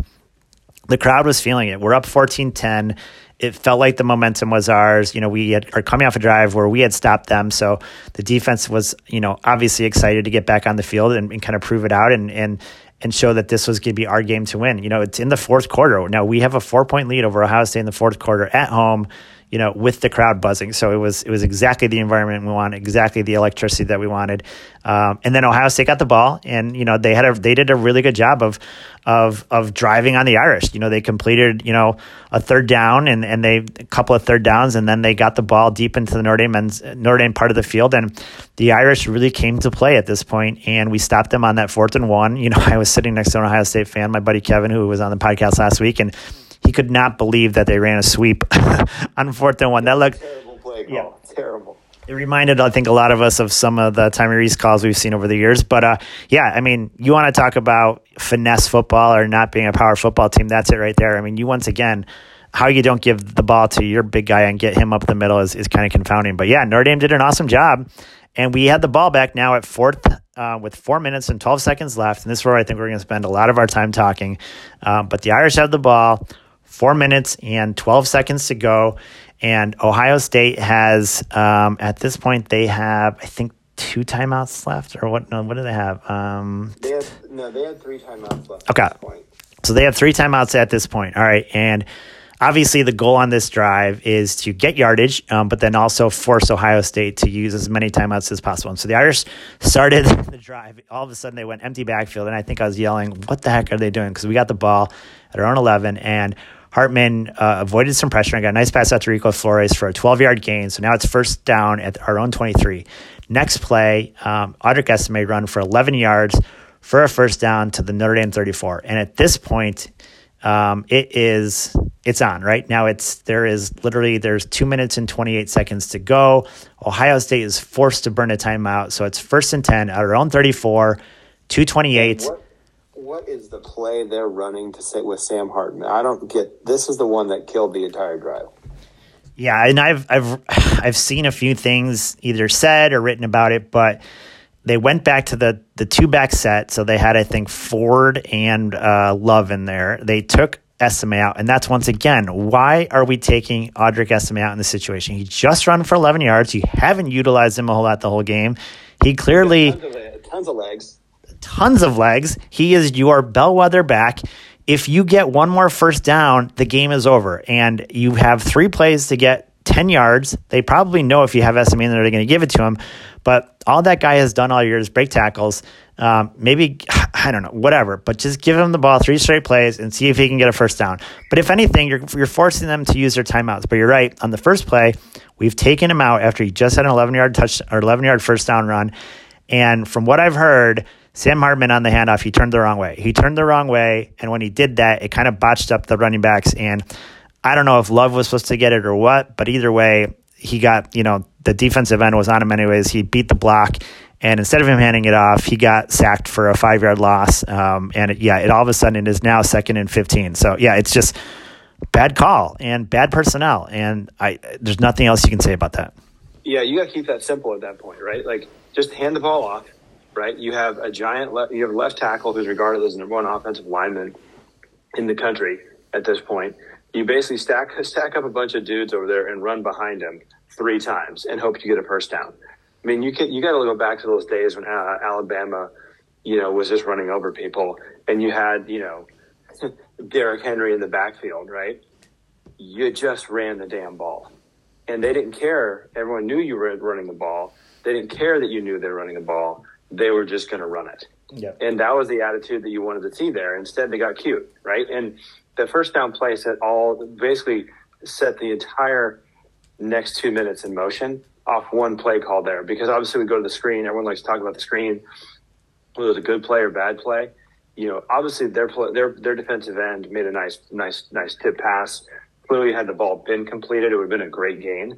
the crowd was feeling it. We're up 14-10 it felt like the momentum was ours. You know, we had, are coming off a drive where we had stopped them. So the defense was, you know, obviously excited to get back on the field and, and kind of prove it out and, and, and show that this was going to be our game to win. You know, it's in the fourth quarter. Now we have a four point lead over Ohio State in the fourth quarter at home. You know, with the crowd buzzing. So it was it was exactly the environment we wanted, exactly the electricity that we wanted. Um, and then Ohio State got the ball, and you know they had a they did a really good job of of of driving on the Irish. You know they completed you know a third down and and they a couple of third downs, and then they got the ball deep into the Notre Dame Notre Dame part of the field, and the Irish really came to play at this point, and we stopped them on that fourth and one. You know I was sitting next to an Ohio State fan, my buddy Kevin, who was on the podcast last week, and he could not believe that they ran a sweep on fourth and one. That looked terrible play call. Yeah. Terrible. It reminded, I think, a lot of us of some of the Tyrese calls we've seen over the years. But uh, yeah, I mean, you want to talk about finesse football or not being a power football team? That's it right there. I mean, you once again, how you don't give the ball to your big guy and get him up the middle is, is kind of confounding. But yeah, Notre Dame did an awesome job. And we had the ball back now at fourth uh, with four minutes and 12 seconds left. And this is where I think we're going to spend a lot of our time talking. Um, but the Irish have the ball four minutes and 12 seconds to go. And Ohio State has, um, at this point, they have, I think, two timeouts left, or what? No, what do they have? Um, they had no, they had three timeouts left. Okay, so they have three timeouts at this point. All right, and obviously the goal on this drive is to get yardage, um, but then also force Ohio State to use as many timeouts as possible. And so the Irish started the drive. All of a sudden, they went empty backfield, and I think I was yelling, "What the heck are they doing?" Because we got the ball at our own eleven and Hartman uh, avoided some pressure and got a nice pass out to Rico Flores for a 12 yard gain. So now it's first down at our own 23. Next play, um, Audric Estime run for 11 yards for a first down to the Notre Dame 34. And at this point, um, it is it's on right now. It's there is literally there's two minutes and 28 seconds to go. Ohio State is forced to burn a timeout, so it's first and 10 at our own 34, 228 what is the play they're running to sit with Sam Hartman? I don't get. This is the one that killed the entire drive. Yeah, and I've I've I've seen a few things either said or written about it, but they went back to the the two back set, so they had I think Ford and uh, Love in there. They took Estime out, and that's once again why are we taking Audric Estime out in this situation? He just run for 11 yards. You haven't utilized him a whole lot the whole game. He clearly tons of, tons of legs tons of legs. He is your bellwether back. If you get one more first down, the game is over. And you have three plays to get 10 yards. They probably know if you have that they're going to give it to him. But all that guy has done all year is break tackles. Um, maybe, I don't know, whatever. But just give him the ball three straight plays and see if he can get a first down. But if anything, you're, you're forcing them to use their timeouts. But you're right. On the first play, we've taken him out after he just had an 11 yard touch or 11 yard first down run. And from what I've heard, Sam Hartman on the handoff, he turned the wrong way. He turned the wrong way, and when he did that, it kind of botched up the running backs. And I don't know if Love was supposed to get it or what, but either way, he got, you know, the defensive end was on him anyways. He beat the block, and instead of him handing it off, he got sacked for a five yard loss. Um, and it, yeah, it all of a sudden it is now second and 15. So yeah, it's just bad call and bad personnel. And I, there's nothing else you can say about that. Yeah, you got to keep that simple at that point, right? Like just hand the ball off right? You have a giant, le- you have left tackle who's regarded as the number one offensive lineman in the country at this point. You basically stack stack up a bunch of dudes over there and run behind him three times and hope you get a first down. I mean, you can you got to go back to those days when uh, Alabama, you know, was just running over people, and you had you know Derrick Henry in the backfield, right? You just ran the damn ball, and they didn't care. Everyone knew you were running the ball. They didn't care that you knew they were running the ball they were just going to run it. Yep. And that was the attitude that you wanted to see there. Instead, they got cute, right? And the first down play set all basically set the entire next two minutes in motion off one play call there. Because obviously, we go to the screen. Everyone likes to talk about the screen. Whether it was a good play or bad play, you know, obviously their their their defensive end made a nice nice nice tip pass. Clearly, had the ball been completed, it would have been a great gain.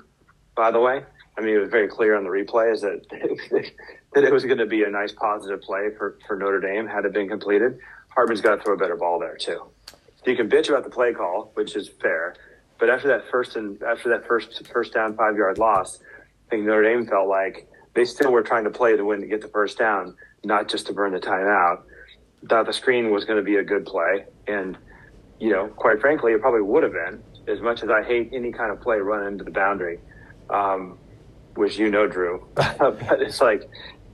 By the way, I mean, it was very clear on the replays that that it was going to be a nice positive play for, for Notre Dame had it been completed. Hartman's got to throw a better ball there too. You can bitch about the play call, which is fair, but after that first and after that first first down five yard loss, I think Notre Dame felt like they still were trying to play to win to get the first down, not just to burn the timeout. Thought the screen was going to be a good play, and you know, quite frankly, it probably would have been. As much as I hate any kind of play run into the boundary, um, which you know, Drew. but it's like,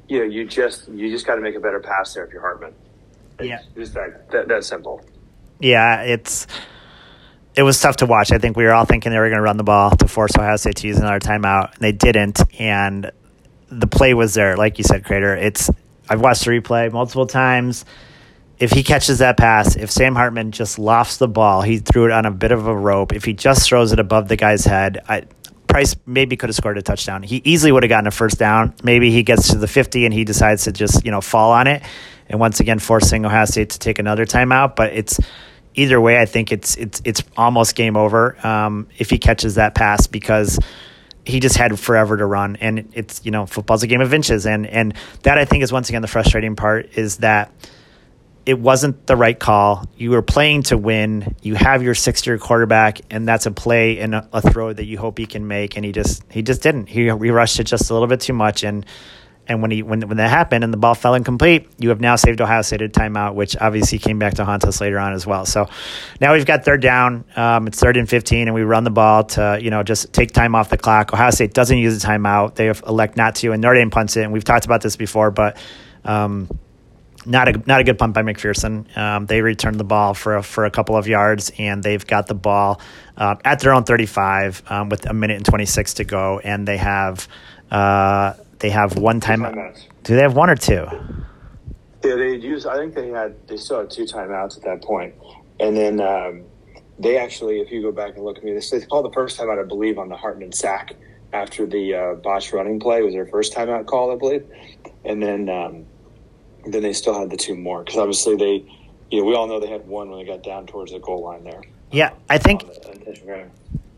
you know, you just you just got to make a better pass there if you're Hartman. yeah, just that, that that simple. Yeah, it's it was tough to watch. I think we were all thinking they were going to run the ball to force Ohio State to use another timeout, and they didn't. And the play was there, like you said, Craytor. It's I've watched the replay multiple times. If he catches that pass, if Sam Hartman just lofts the ball, he threw it on a bit of a rope. If he just throws it above the guy's head, I, Price maybe could have scored a touchdown. He easily would have gotten a first down. Maybe he gets to the 50 and he decides to just, you know, fall on it. And once again, forcing Ohio State to take another timeout. But it's either way, I think it's it's it's almost game over um, if he catches that pass because he just had forever to run. And it's, you know, football's a game of inches. And, and that I think is once again the frustrating part is that it wasn't the right call. You were playing to win. You have your six year quarterback, and that's a play and a, a, throw that you hope he can make. And he just he just didn't. He, he rushed it just a little bit too much. And and when he when when that happened and the ball fell incomplete, you have now saved Ohio State a timeout, which obviously came back to haunt us later on as well. So now we've got third down. Um, it's third and fifteen, and we run the ball to you know just take time off the clock. Ohio State doesn't use a timeout; they elect not to, and Notre Dame punts it. And we've talked about this before, but. Um, not a not a good punt by McFerson. Um, they returned the ball for a, for a couple of yards, and they've got the ball uh, at their own 35 um, with a minute and 26 to go, and they have uh, they have one time. Do they have one or two? Yeah, they use. I think they had. They still had two timeouts at that point, and then um, they actually, if you go back and look at me, this they called the first timeout, I believe, on the Hartman sack after the uh, botch running play was their first timeout call, I believe, and then um, then they still had the two more because obviously they, you know, we all know they had one when they got down towards the goal line there. Yeah, I think.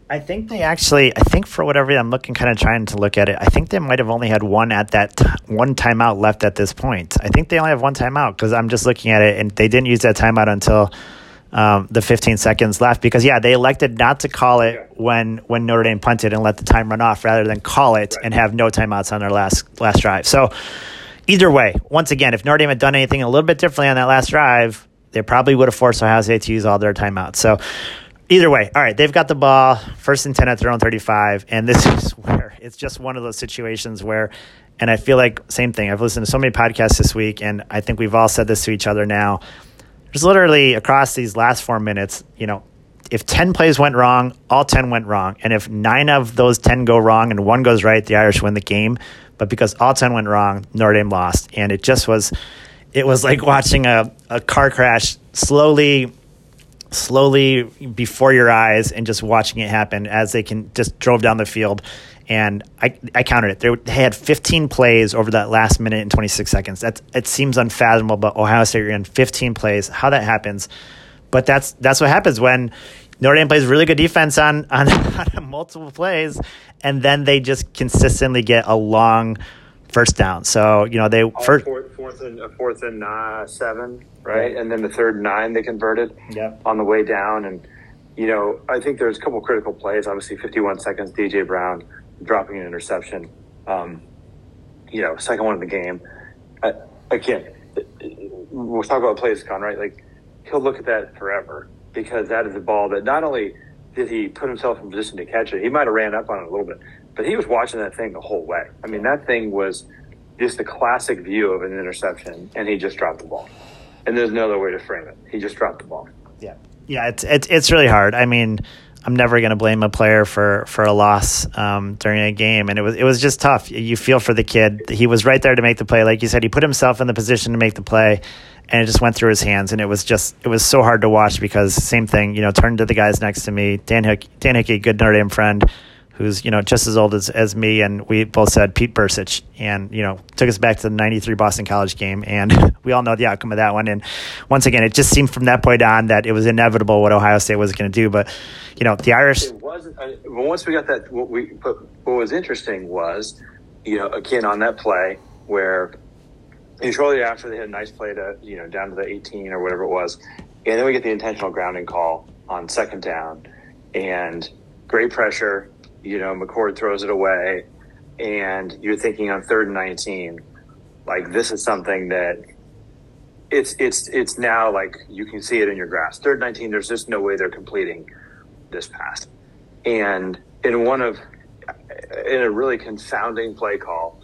I think they actually. I think for whatever I'm looking, kind of trying to look at it. I think they might have only had one at that t- one timeout left at this point. I think they only have one timeout because I'm just looking at it, and they didn't use that timeout until um, the 15 seconds left. Because yeah, they elected not to call it yeah. when when Notre Dame punted and let the time run off, rather than call it right. and have no timeouts on their last last drive. So either way, once again, if Notre Dame had done anything a little bit differently on that last drive, they probably would have forced Ohio State to use all their timeouts. So either way, all right, they've got the ball, first and 10 at their own 35. And this is where it's just one of those situations where, and I feel like, same thing. I've listened to so many podcasts this week, and I think we've all said this to each other now. There's literally across these last four minutes, you know, if 10 plays went wrong, all 10 went wrong. And if nine of those 10 go wrong and one goes right, the Irish win the game. But because all 10 went wrong, Notre Dame lost. And it just was, it was like watching a, a car crash slowly slowly before your eyes and just watching it happen as they can just drove down the field. And I, I counted it. They, had 15 plays over that last minute and 26 seconds. That's it seems unfathomable, but Ohio State ran 15 plays. How that happens, but that's that's what happens when Notre Dame plays really good defense on on, on multiple plays, and then they just consistently get a long first down. So you know they oh, first fourth, fourth and uh, fourth and uh, seven, right? And then the third nine they converted yep. on the way down. And you know I think there's a couple critical plays. Obviously, 51 seconds. DJ Brown dropping an interception. Um, you know, second one of the game. I, again, we'll talk about plays, Con. Right? Like he'll look at that forever because that is a ball that not only did he put himself in position to catch it, he might have ran up on it a little bit, but he was watching that thing the whole way. I mean, that thing was just a classic view of an interception, and he just dropped the ball. And there's no other way to frame it. He just dropped the ball. Yeah, yeah, it's it's it's really hard. I mean. I'm never going to blame a player for for a loss um, during a game, and it was it was just tough. You feel for the kid. He was right there to make the play, like you said. He put himself in the position to make the play, and it just went through his hands and it was just it was so hard to watch because same thing you know turned to the guys next to me dan Hick, dan hickey good notre dame friend who's you know just as old as, as me and we both said pete Bercich, and you know took us back to the 93 boston college game and we all know the outcome of that one and once again it just seemed from that point on that it was inevitable what ohio state was going to do but you know the irish it wasn't uh, once we got that what we but what was interesting was you know again on that play where and shortly after, they had a nice play to, you know, down to the 18 or whatever it was. And then we get the intentional grounding call on second down. And great pressure. You know, McCord throws it away. And you're thinking on third and 19, like, this is something that it's it's it's now like you can see it in your grasp. Third 19, there's just no way they're completing this pass. And in one of, in a really confounding play call,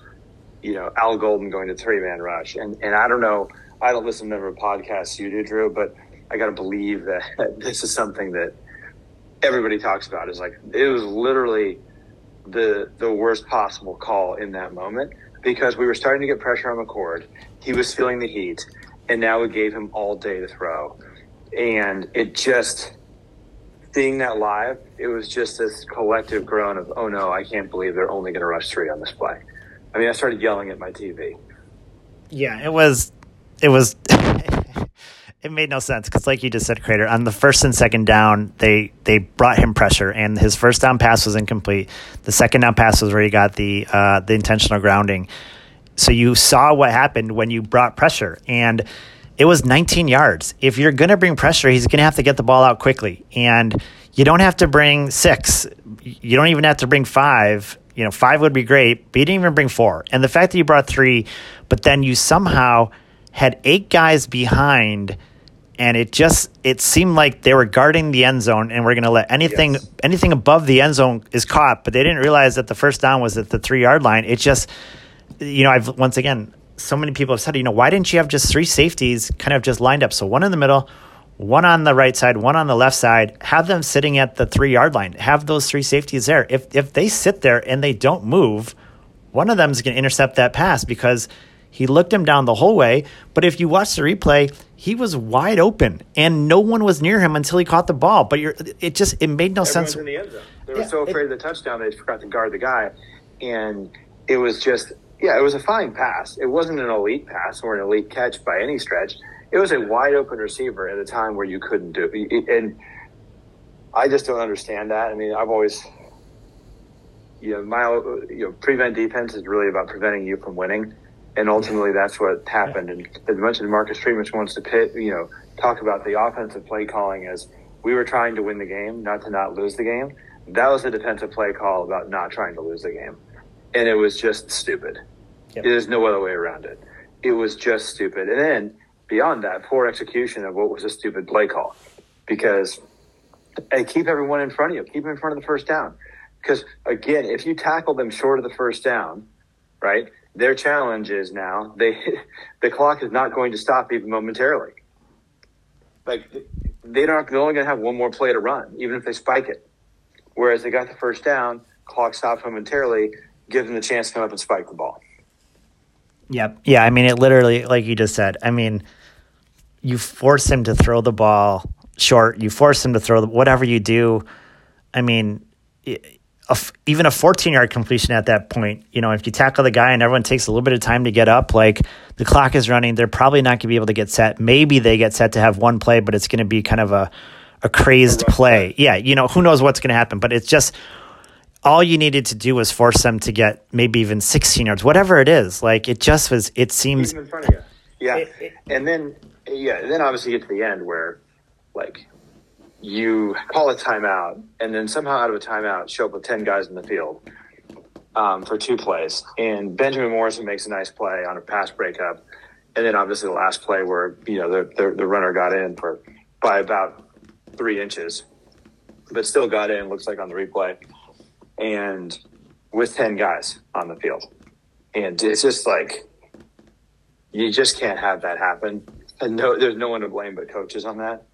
you know, Al Golden going to three man rush. And, and I don't know, I don't listen to the podcasts you do, Drew, but I got to believe that this is something that everybody talks about is like it was literally the the worst possible call in that moment because we were starting to get pressure on McCord. He was feeling the heat, and now we gave him all day to throw, and it just seeing that live, it was just this collective groan of, "Oh no, I can't believe they're only going to rush three on this play." I mean, I started yelling at my TV. Yeah, it was, it was. it made no sense because, like you just said, Craytor, on the first and second down, they they brought him pressure, and his first down pass was incomplete. The second down pass was where he got the uh, the intentional grounding. So you saw what happened when you brought pressure, and it was 19 yards. If you're to bring pressure, he's to have to get the ball out quickly, and you don't have to bring six. You don't even have to bring five. You know, five would be great, but you didn't even bring four. And the fact that you brought three, but then you somehow had eight guys behind and it just it seemed like they were guarding the end zone and we're going to let anything yes. anything above the end zone is caught but they didn't realize that the first down was at the 3 yard line. It just you know I've once again so many people have said you know why didn't you have just three safeties kind of just lined up? So one in the middle one on the right side one on the left side have them sitting at the 3 yard line have those three safeties there. If if they sit there and they don't move one of them is going to intercept that pass because he looked him down the whole way, but if you watch the replay, he was wide open and no one was near him until he caught the ball. But it just it made no Everyone's sense. In the end zone. They were yeah, so afraid it, of the touchdown they forgot to guard the guy, and it was just yeah, it was a fine pass. It wasn't an elite pass or an elite catch by any stretch. It was a wide open receiver at a time where you couldn't do it, and I just don't understand that. I mean, I've always you know, my you know, prevent defense is really about preventing you from winning and ultimately that's what happened. And as much as Marcus Freeman wants to pit, you know, talk about the offensive play calling as we were trying to win the game, not to not lose the game. That was a defensive play call about not trying to lose the game, and it was just stupid. Yep. There's no other way around it. It was just stupid. And then beyond that, poor execution of what was a stupid play call, because hey, keep everyone in front of you, keep them in front of the first down. Because again, if you tackle them short of the first down, right? Their challenge is now they the clock is not going to stop even momentarily. Like they don't they're only going to have one more play to run, even if they spike it. Whereas they got the first down, clock stops momentarily, give them the chance to come up and spike the ball. Yep. Yeah. I mean, it literally, like you just said. I mean, you force him to throw the ball short. You force him to throw the, whatever you do. I mean, it, a, even a 14 yard completion at that point, you know, if you tackle the guy and everyone takes a little bit of time to get up, like the clock is running, they're probably not going to be able to get set. Maybe they get set to have one play, but it's going to be kind of a, a crazed play. Yeah, you know, who knows what's going to happen, but it's just all you needed to do was force them to get maybe even 16 yards, whatever it is. Like it just was, it seems. in front of you. Yeah. It, it, and then, yeah, then obviously you get to the end where, like, you call a timeout, and then somehow out of a timeout, show up with 10 guys in the field um, for two plays. And Benjamin Morrison makes a nice play on a pass breakup. And then obviously the last play where, you know, the, the, the runner got in for by about three inches, but still got in, looks like on the replay, and with 10 guys on the field. And it's just like, you just can't have that happen. And no, there's no one to blame but coaches on that.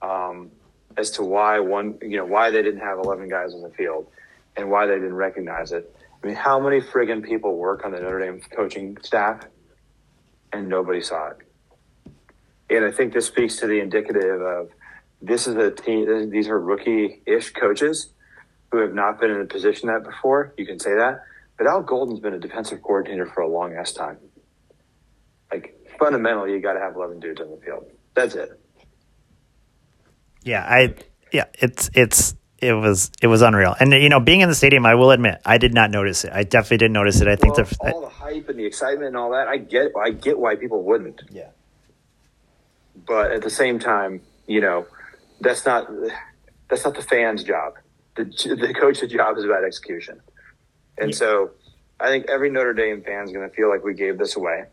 Um, as to why one, you know, why they didn't have 11 guys on the field and why they didn't recognize it. I mean, how many friggin' people work on the Notre Dame coaching staff and nobody saw it? And I think this speaks to the indicative of this is a team, these are rookie ish coaches who have not been in a position that before. You can say that. But Al Golden's been a defensive coordinator for a long ass time. Like, fundamentally, you got to have 11 dudes on the field. That's it. Yeah, I yeah, it's it's it was it was unreal. And you know, being in the stadium, I will admit, I did not notice it. I definitely didn't notice it. I think well, the, all the hype and the excitement and all that, I get I get why people wouldn't. Yeah. But at the same time, you know, that's not that's not the fans' job. The the coach's job is about execution. And yeah. so, I think every Notre Dame fan is going to feel like we gave this away.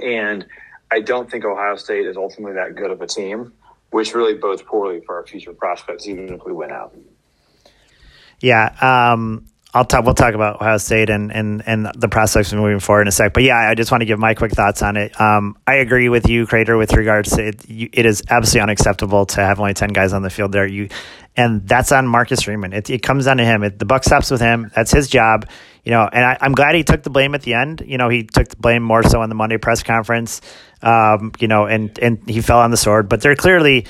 And I don't think Ohio State is ultimately that good of a team which really bodes poorly for our future prospects, even if we win out. Yeah. Um, I'll talk. We'll talk about Ohio State and and and the prospects moving forward in a sec. But yeah, I just want to give my quick thoughts on it. Um, I agree with you, Craytor, with regards to it. it is absolutely unacceptable to have only ten guys on the field there. You, and that's on Marcus Freeman. It, it comes down to him. It, the buck stops with him. That's his job. You know, and I, am glad he took the blame at the end. You know, he took the blame more so on the Monday press conference. Um, you know, and and he fell on the sword. But they're clearly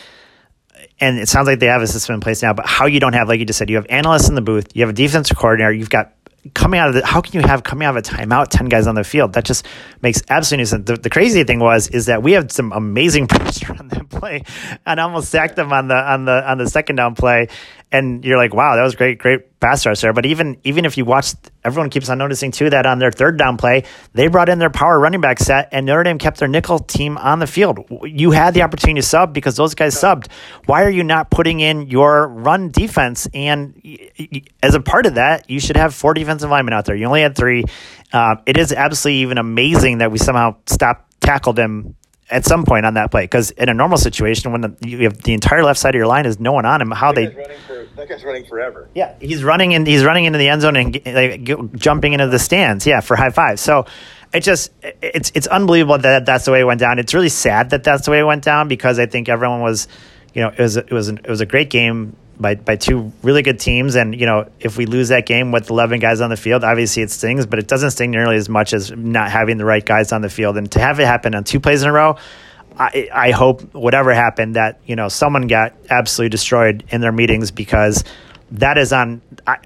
and it sounds like they have a system in place now, but how you don't have, like you just said, you have analysts in the booth, you have a defensive coordinator, you've got coming out of the, how can you have coming out of a timeout 10 guys on the field that just makes absolutely no sense the, the crazy thing was is that we had some amazing pressure on that play and almost sacked them on the on the on the second down play and you're like, wow, that was great, great pass rush there. But even even if you watch, everyone keeps on noticing too that on their third down play, they brought in their power running back set, and Notre Dame kept their nickel team on the field. You had the opportunity to sub because those guys subbed. Why are you not putting in your run defense? And as a part of that, you should have four defensive linemen out there. You only had three. Uh, it is absolutely even amazing that we somehow stopped tackled them at some point on that play because in a normal situation when the, you have the entire left side of your line is no one on him how that they guy's for, that guy's running forever. Yeah he's running and he's running into the end zone and like, jumping into the stands yeah for high five so it just it's it's unbelievable that that's the way it went down. It's really sad that that's the way it went down because I think everyone was you know it was it was an, it was a great game by by two really good teams. And you know, if we lose that game with eleven guys on the field, obviously it stings, but it doesn't sting nearly as much as not having the right guys on the field. And to have it happen on two plays in a row. I, I hope whatever happened that you know someone got absolutely destroyed in their meetings because that is on I,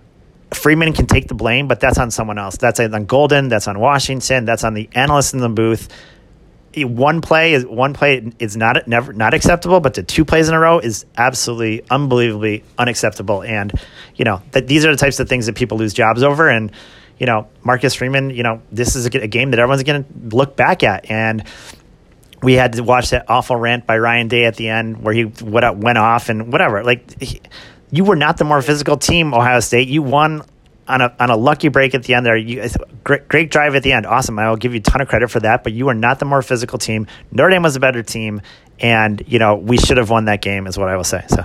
Freeman can take the blame, but that's on someone else. That's on Golden. That's on Washington. That's on the analysts in the booth one play is one play is not never not acceptable, but the two plays in a row is absolutely unbelievably unacceptable. And you know that these are the types of things that people lose jobs over. And you know Marcus Freeman, you know this is a, a game that everyone's going to look back at. And we had to watch that awful rant by Ryan Day at the end where he went off and whatever. Like he, you were not the more physical team, Ohio State. You won on a on a lucky break at the end there. You, great, great drive at the end. Awesome. I will give you a ton of credit for that. But you are not the more physical team. Notre Dame was a better team, and you know we should have won that game. Is what I will say. So.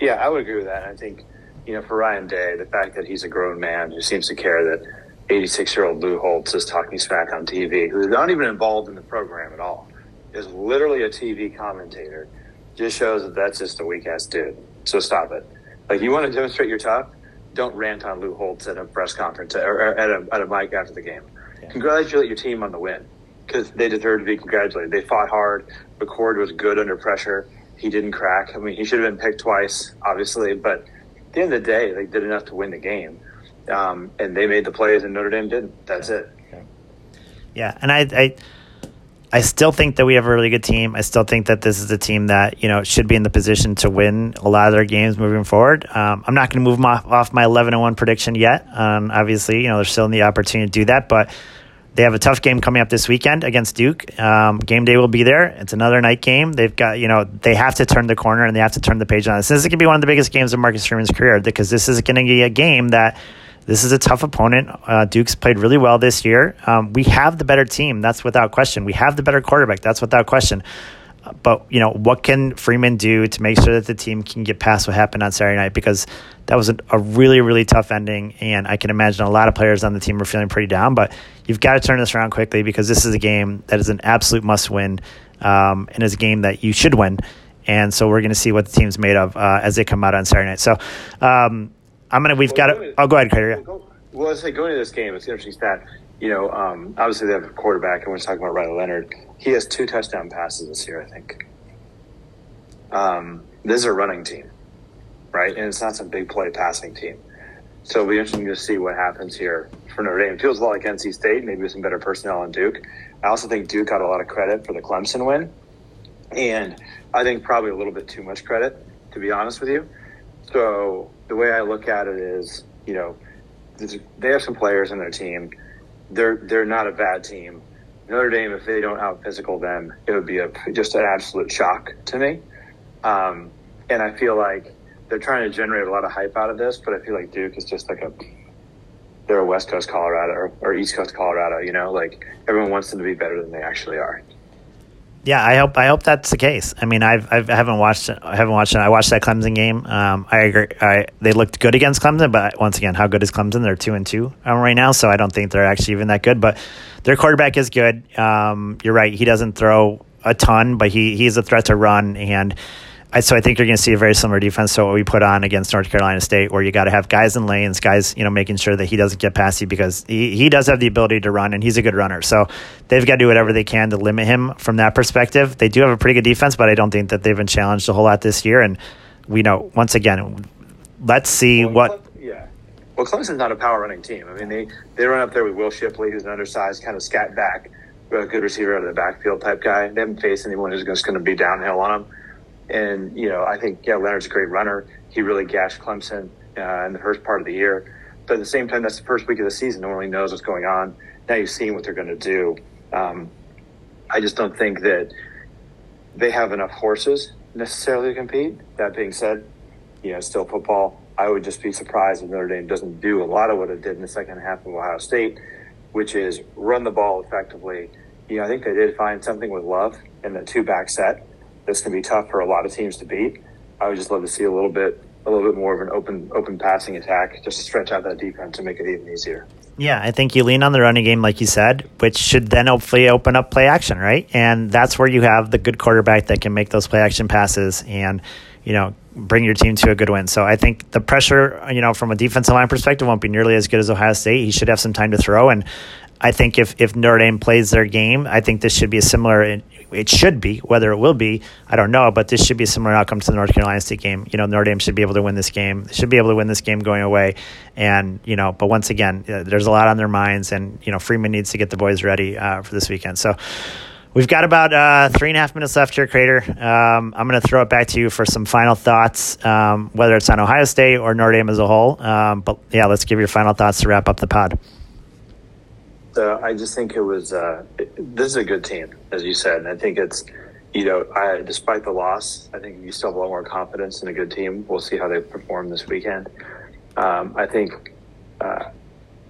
Yeah, I would agree with that. I think you know for Ryan Day, the fact that he's a grown man who seems to care that 86 year old Lou Holtz is talking smack on TV, who's not even involved in the program at all, is literally a TV commentator, just shows that that's just a weak ass dude. So stop it. Like you want to demonstrate your tough don't rant on Lou Holtz at a press conference or at a, at a mic after the game. Yeah. Congratulate your team on the win because they deserve to be congratulated. They fought hard. McCord was good under pressure. He didn't crack. I mean, he should have been picked twice, obviously, but at the end of the day, they did enough to win the game. Um, and they made the plays, and Notre Dame didn't. That's yeah. it. Yeah. yeah, and I, I I still think that we have a really good team. I still think that this is a team that you know should be in the position to win a lot of their games moving forward. Um, I'm not going to move my, off my 11 and one prediction yet. Um, obviously, you know they're still in the opportunity to do that, but they have a tough game coming up this weekend against Duke. Um, game day will be there. It's another night game. They've got you know they have to turn the corner and they have to turn the page on this. This is going to be one of the biggest games of Marcus Freeman's career because this is going to be a game that this is a tough opponent. Uh, Duke's played really well this year. Um, we have the better team. That's without question. We have the better quarterback. That's without question. But you know what can Freeman do to make sure that the team can get past what happened on Saturday night? Because that was a, really really tough ending, and I can imagine a lot of players on the team are feeling pretty down. But you've got to turn this around quickly because this is a game that is an absolute must win, um, and is a game that you should win. And so we're going to see what the team's made of uh, as they come out on Saturday night. So. Um, I'm gonna. We've well, got it. Oh, go ahead, Craytor. Yeah. Well, let's say going into this game, it's an interesting stat. You know, um, obviously they have a quarterback, and we're talking about Riley Leonard. He has two touchdown passes this year, I think. Um, this is a running team, right? And it's not some big play passing team. So it'll be interesting to see what happens here for Notre Dame. It feels a lot like NC State, maybe with some better personnel on Duke. I also think Duke got a lot of credit for the Clemson win. And I think probably a little bit too much credit, to be honest with you. So the way I look at it is, you know, they have some players in their team. They're they're not a bad team. Notre Dame, if they don't out physical them, it would be a just an absolute shock to me. Um, and I feel like they're trying to generate a lot of hype out of this, but I feel like Duke is just like a they're a West Coast Colorado or, or East Coast Colorado. You know, like everyone wants them to be better than they actually are. Yeah, I hope I hope that's the case. I mean, I've, I've I haven't watched it. I haven't watched it. I watched that Clemson game. Um, I agree. I, they looked good against Clemson, but once again, how good is Clemson? They're two and two um, right now, so I don't think they're actually even that good. But their quarterback is good. Um, you're right. He doesn't throw a ton, but he he's a threat to run and I, so I think you're going to see a very similar defense to what we put on against North Carolina State, where you got to have guys in lanes, guys, you know, making sure that he doesn't get past you because he, he does have the ability to run and he's a good runner. So they've got to do whatever they can to limit him from that perspective. They do have a pretty good defense, but I don't think that they've been challenged a whole lot this year. And we know once again, let's see well, what. Yeah. Well, Clemson's not a power running team. I mean, they, they run up there with Will Shipley, who's an undersized, kind of scat back, a good receiver out of the backfield type guy. They haven't faced anyone who's just going to be downhill on them. And, you know, I think, yeah, Leonard's a great runner. He really gashed Clemson uh, in the first part of the year. But at the same time, that's the first week of the season. No one really knows what's going on. Now you've seen what they're going to do. Um, I just don't think that they have enough horses necessarily to compete. That being said, you know, still football. I would just be surprised if Notre Dame doesn't do a lot of what it did in the second half of Ohio State, which is run the ball effectively. You know, I think they did find something with Love in the two back set this can be tough for a lot of teams to beat. I would just love to see a little bit a little bit more of an open open passing attack just to stretch out that defense and make it even easier. Yeah, I think you lean on the running game, like you said, which should then hopefully open up play action, right? And that's where you have the good quarterback that can make those play action passes and, you know, bring your team to a good win. So I think the pressure, you know, from a defensive line perspective won't be nearly as good as Ohio State. He should have some time to throw. And I think if, if Notre Dame plays their game, I think this should be a similar it should be. Whether it will be, I don't know. But this should be a similar outcome to the North Carolina State game. You know, Notre Dame should be able to win this game. They should be able to win this game going away. And you know, but once again, uh, there's a lot on their minds, and you know, Freeman needs to get the boys ready uh, for this weekend. So. We've got about uh, three and a half minutes left here, Craytor. Um, I'm going to throw it back to you for some final thoughts, um, whether it's on Ohio State or Notre Dame as a whole. Um, but yeah, let's give your final thoughts to wrap up the pod. So I just think it was. Uh, this is a good team, as you said, and I think it's. You know, I, despite the loss, I think you still have a lot more confidence in a good team. We'll see how they perform this weekend. Um, I think uh,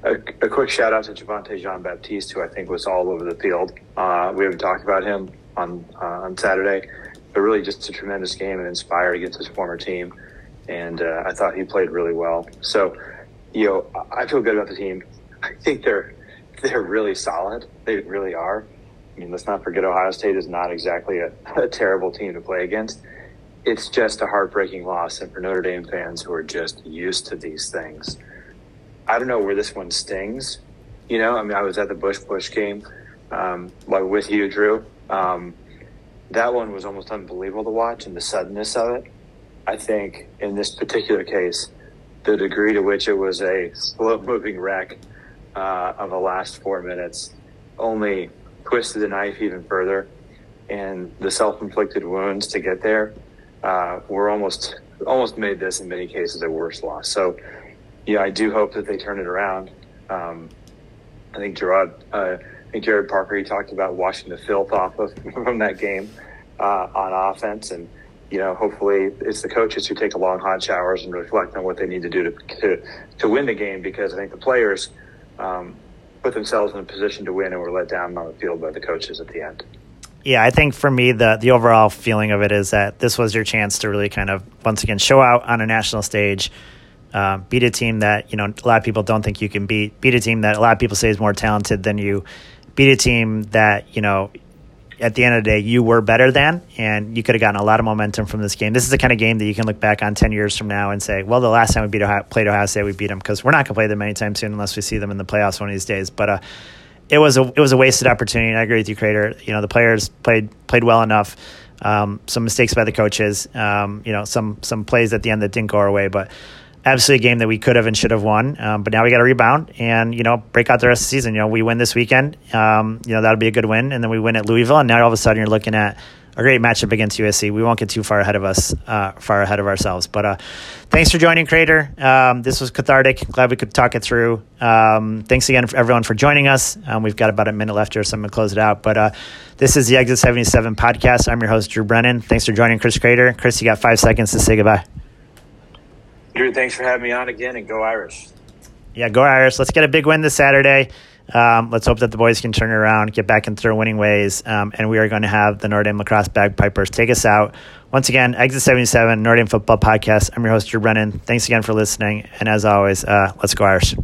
a, a, quick shout out to Javontae Jean Baptiste, who I think was all over the field. Uh, we haven't talked about him on uh, on Saturday, but really just a tremendous game and inspired against his former team. And uh, I thought he played really well. So, you know, I feel good about the team. I think they're they're really solid. They really are. I mean, let's not forget Ohio State is not exactly a, a terrible team to play against. It's just a heartbreaking loss, and for Notre Dame fans who are just used to these things, I don't know where this one stings. You know, I mean, I was at the Bush Bush game, um, with you, Drew. Um, that one was almost unbelievable to watch, and the suddenness of it. I think in this particular case, the degree to which it was a slow-moving wreck uh, of the last four minutes only twisted the knife even further, and the self-inflicted wounds to get there uh, were almost almost made this in many cases a worse loss. So, yeah, I do hope that they turn it around. Um, I think Gerard, uh, I think Gerad Parker, he talked about washing the filth off of from that game uh, on offense, and you know, hopefully it's the coaches who take a long hot showers and reflect on what they need to do to to, to win the game because I think the players um, put themselves in a position to win and were let down on the field by the coaches at the end. Yeah, I think for me the the overall feeling of it is that this was your chance to really kind of once again show out on a national stage, uh, beat a team that you know a lot of people don't think you can beat, beat a team that a lot of people say is more talented than you, beat a team that you know at the end of the day, you were better than, and you could have gotten a lot of momentum from this game. This is the kind of game that you can look back on 10 years from now and say, well, the last time we beat Ohio, played Ohio State, we beat them because we're not going to play them anytime soon unless we see them in the playoffs one of these days. But uh, it was a it was a wasted opportunity. I agree with you, Craytor. You know, the players played played well enough. Um, some mistakes by the coaches. Um, you know, some some plays at the end that didn't go our way, but absolutely a game that we could have and should have won. Um, but now we got to rebound and you know break out the rest of the season. You know, we win this weekend. Um, you know that'll be a good win, and then we win at Louisville, and now all of a sudden you're looking at a great matchup against USC. We won't get too far ahead of us, uh, far ahead of ourselves. But uh, thanks for joining, Craytor. Um, this was cathartic. Glad we could talk it through. Um, thanks again, for everyone, for joining us. Um, we've got about a minute left here, so I'm going to close it out. But uh, this is the Exit 77 podcast. I'm your host, Drew Brennan. Thanks for joining, Chris Craytor. Chris, you got five seconds to say goodbye. Drew, thanks for having me on again, and go Irish. Yeah, go Irish. Let's get a big win this Saturday. Um, let's hope that the boys can turn it around, get back into their winning ways, um, and we are going to have the Notre Dame lacrosse bagpipers take us out. Once again, Exit 77, Notre Dame Football Podcast. I'm your host, Drew Brennan. Thanks again for listening. And as always, uh, let's go Irish.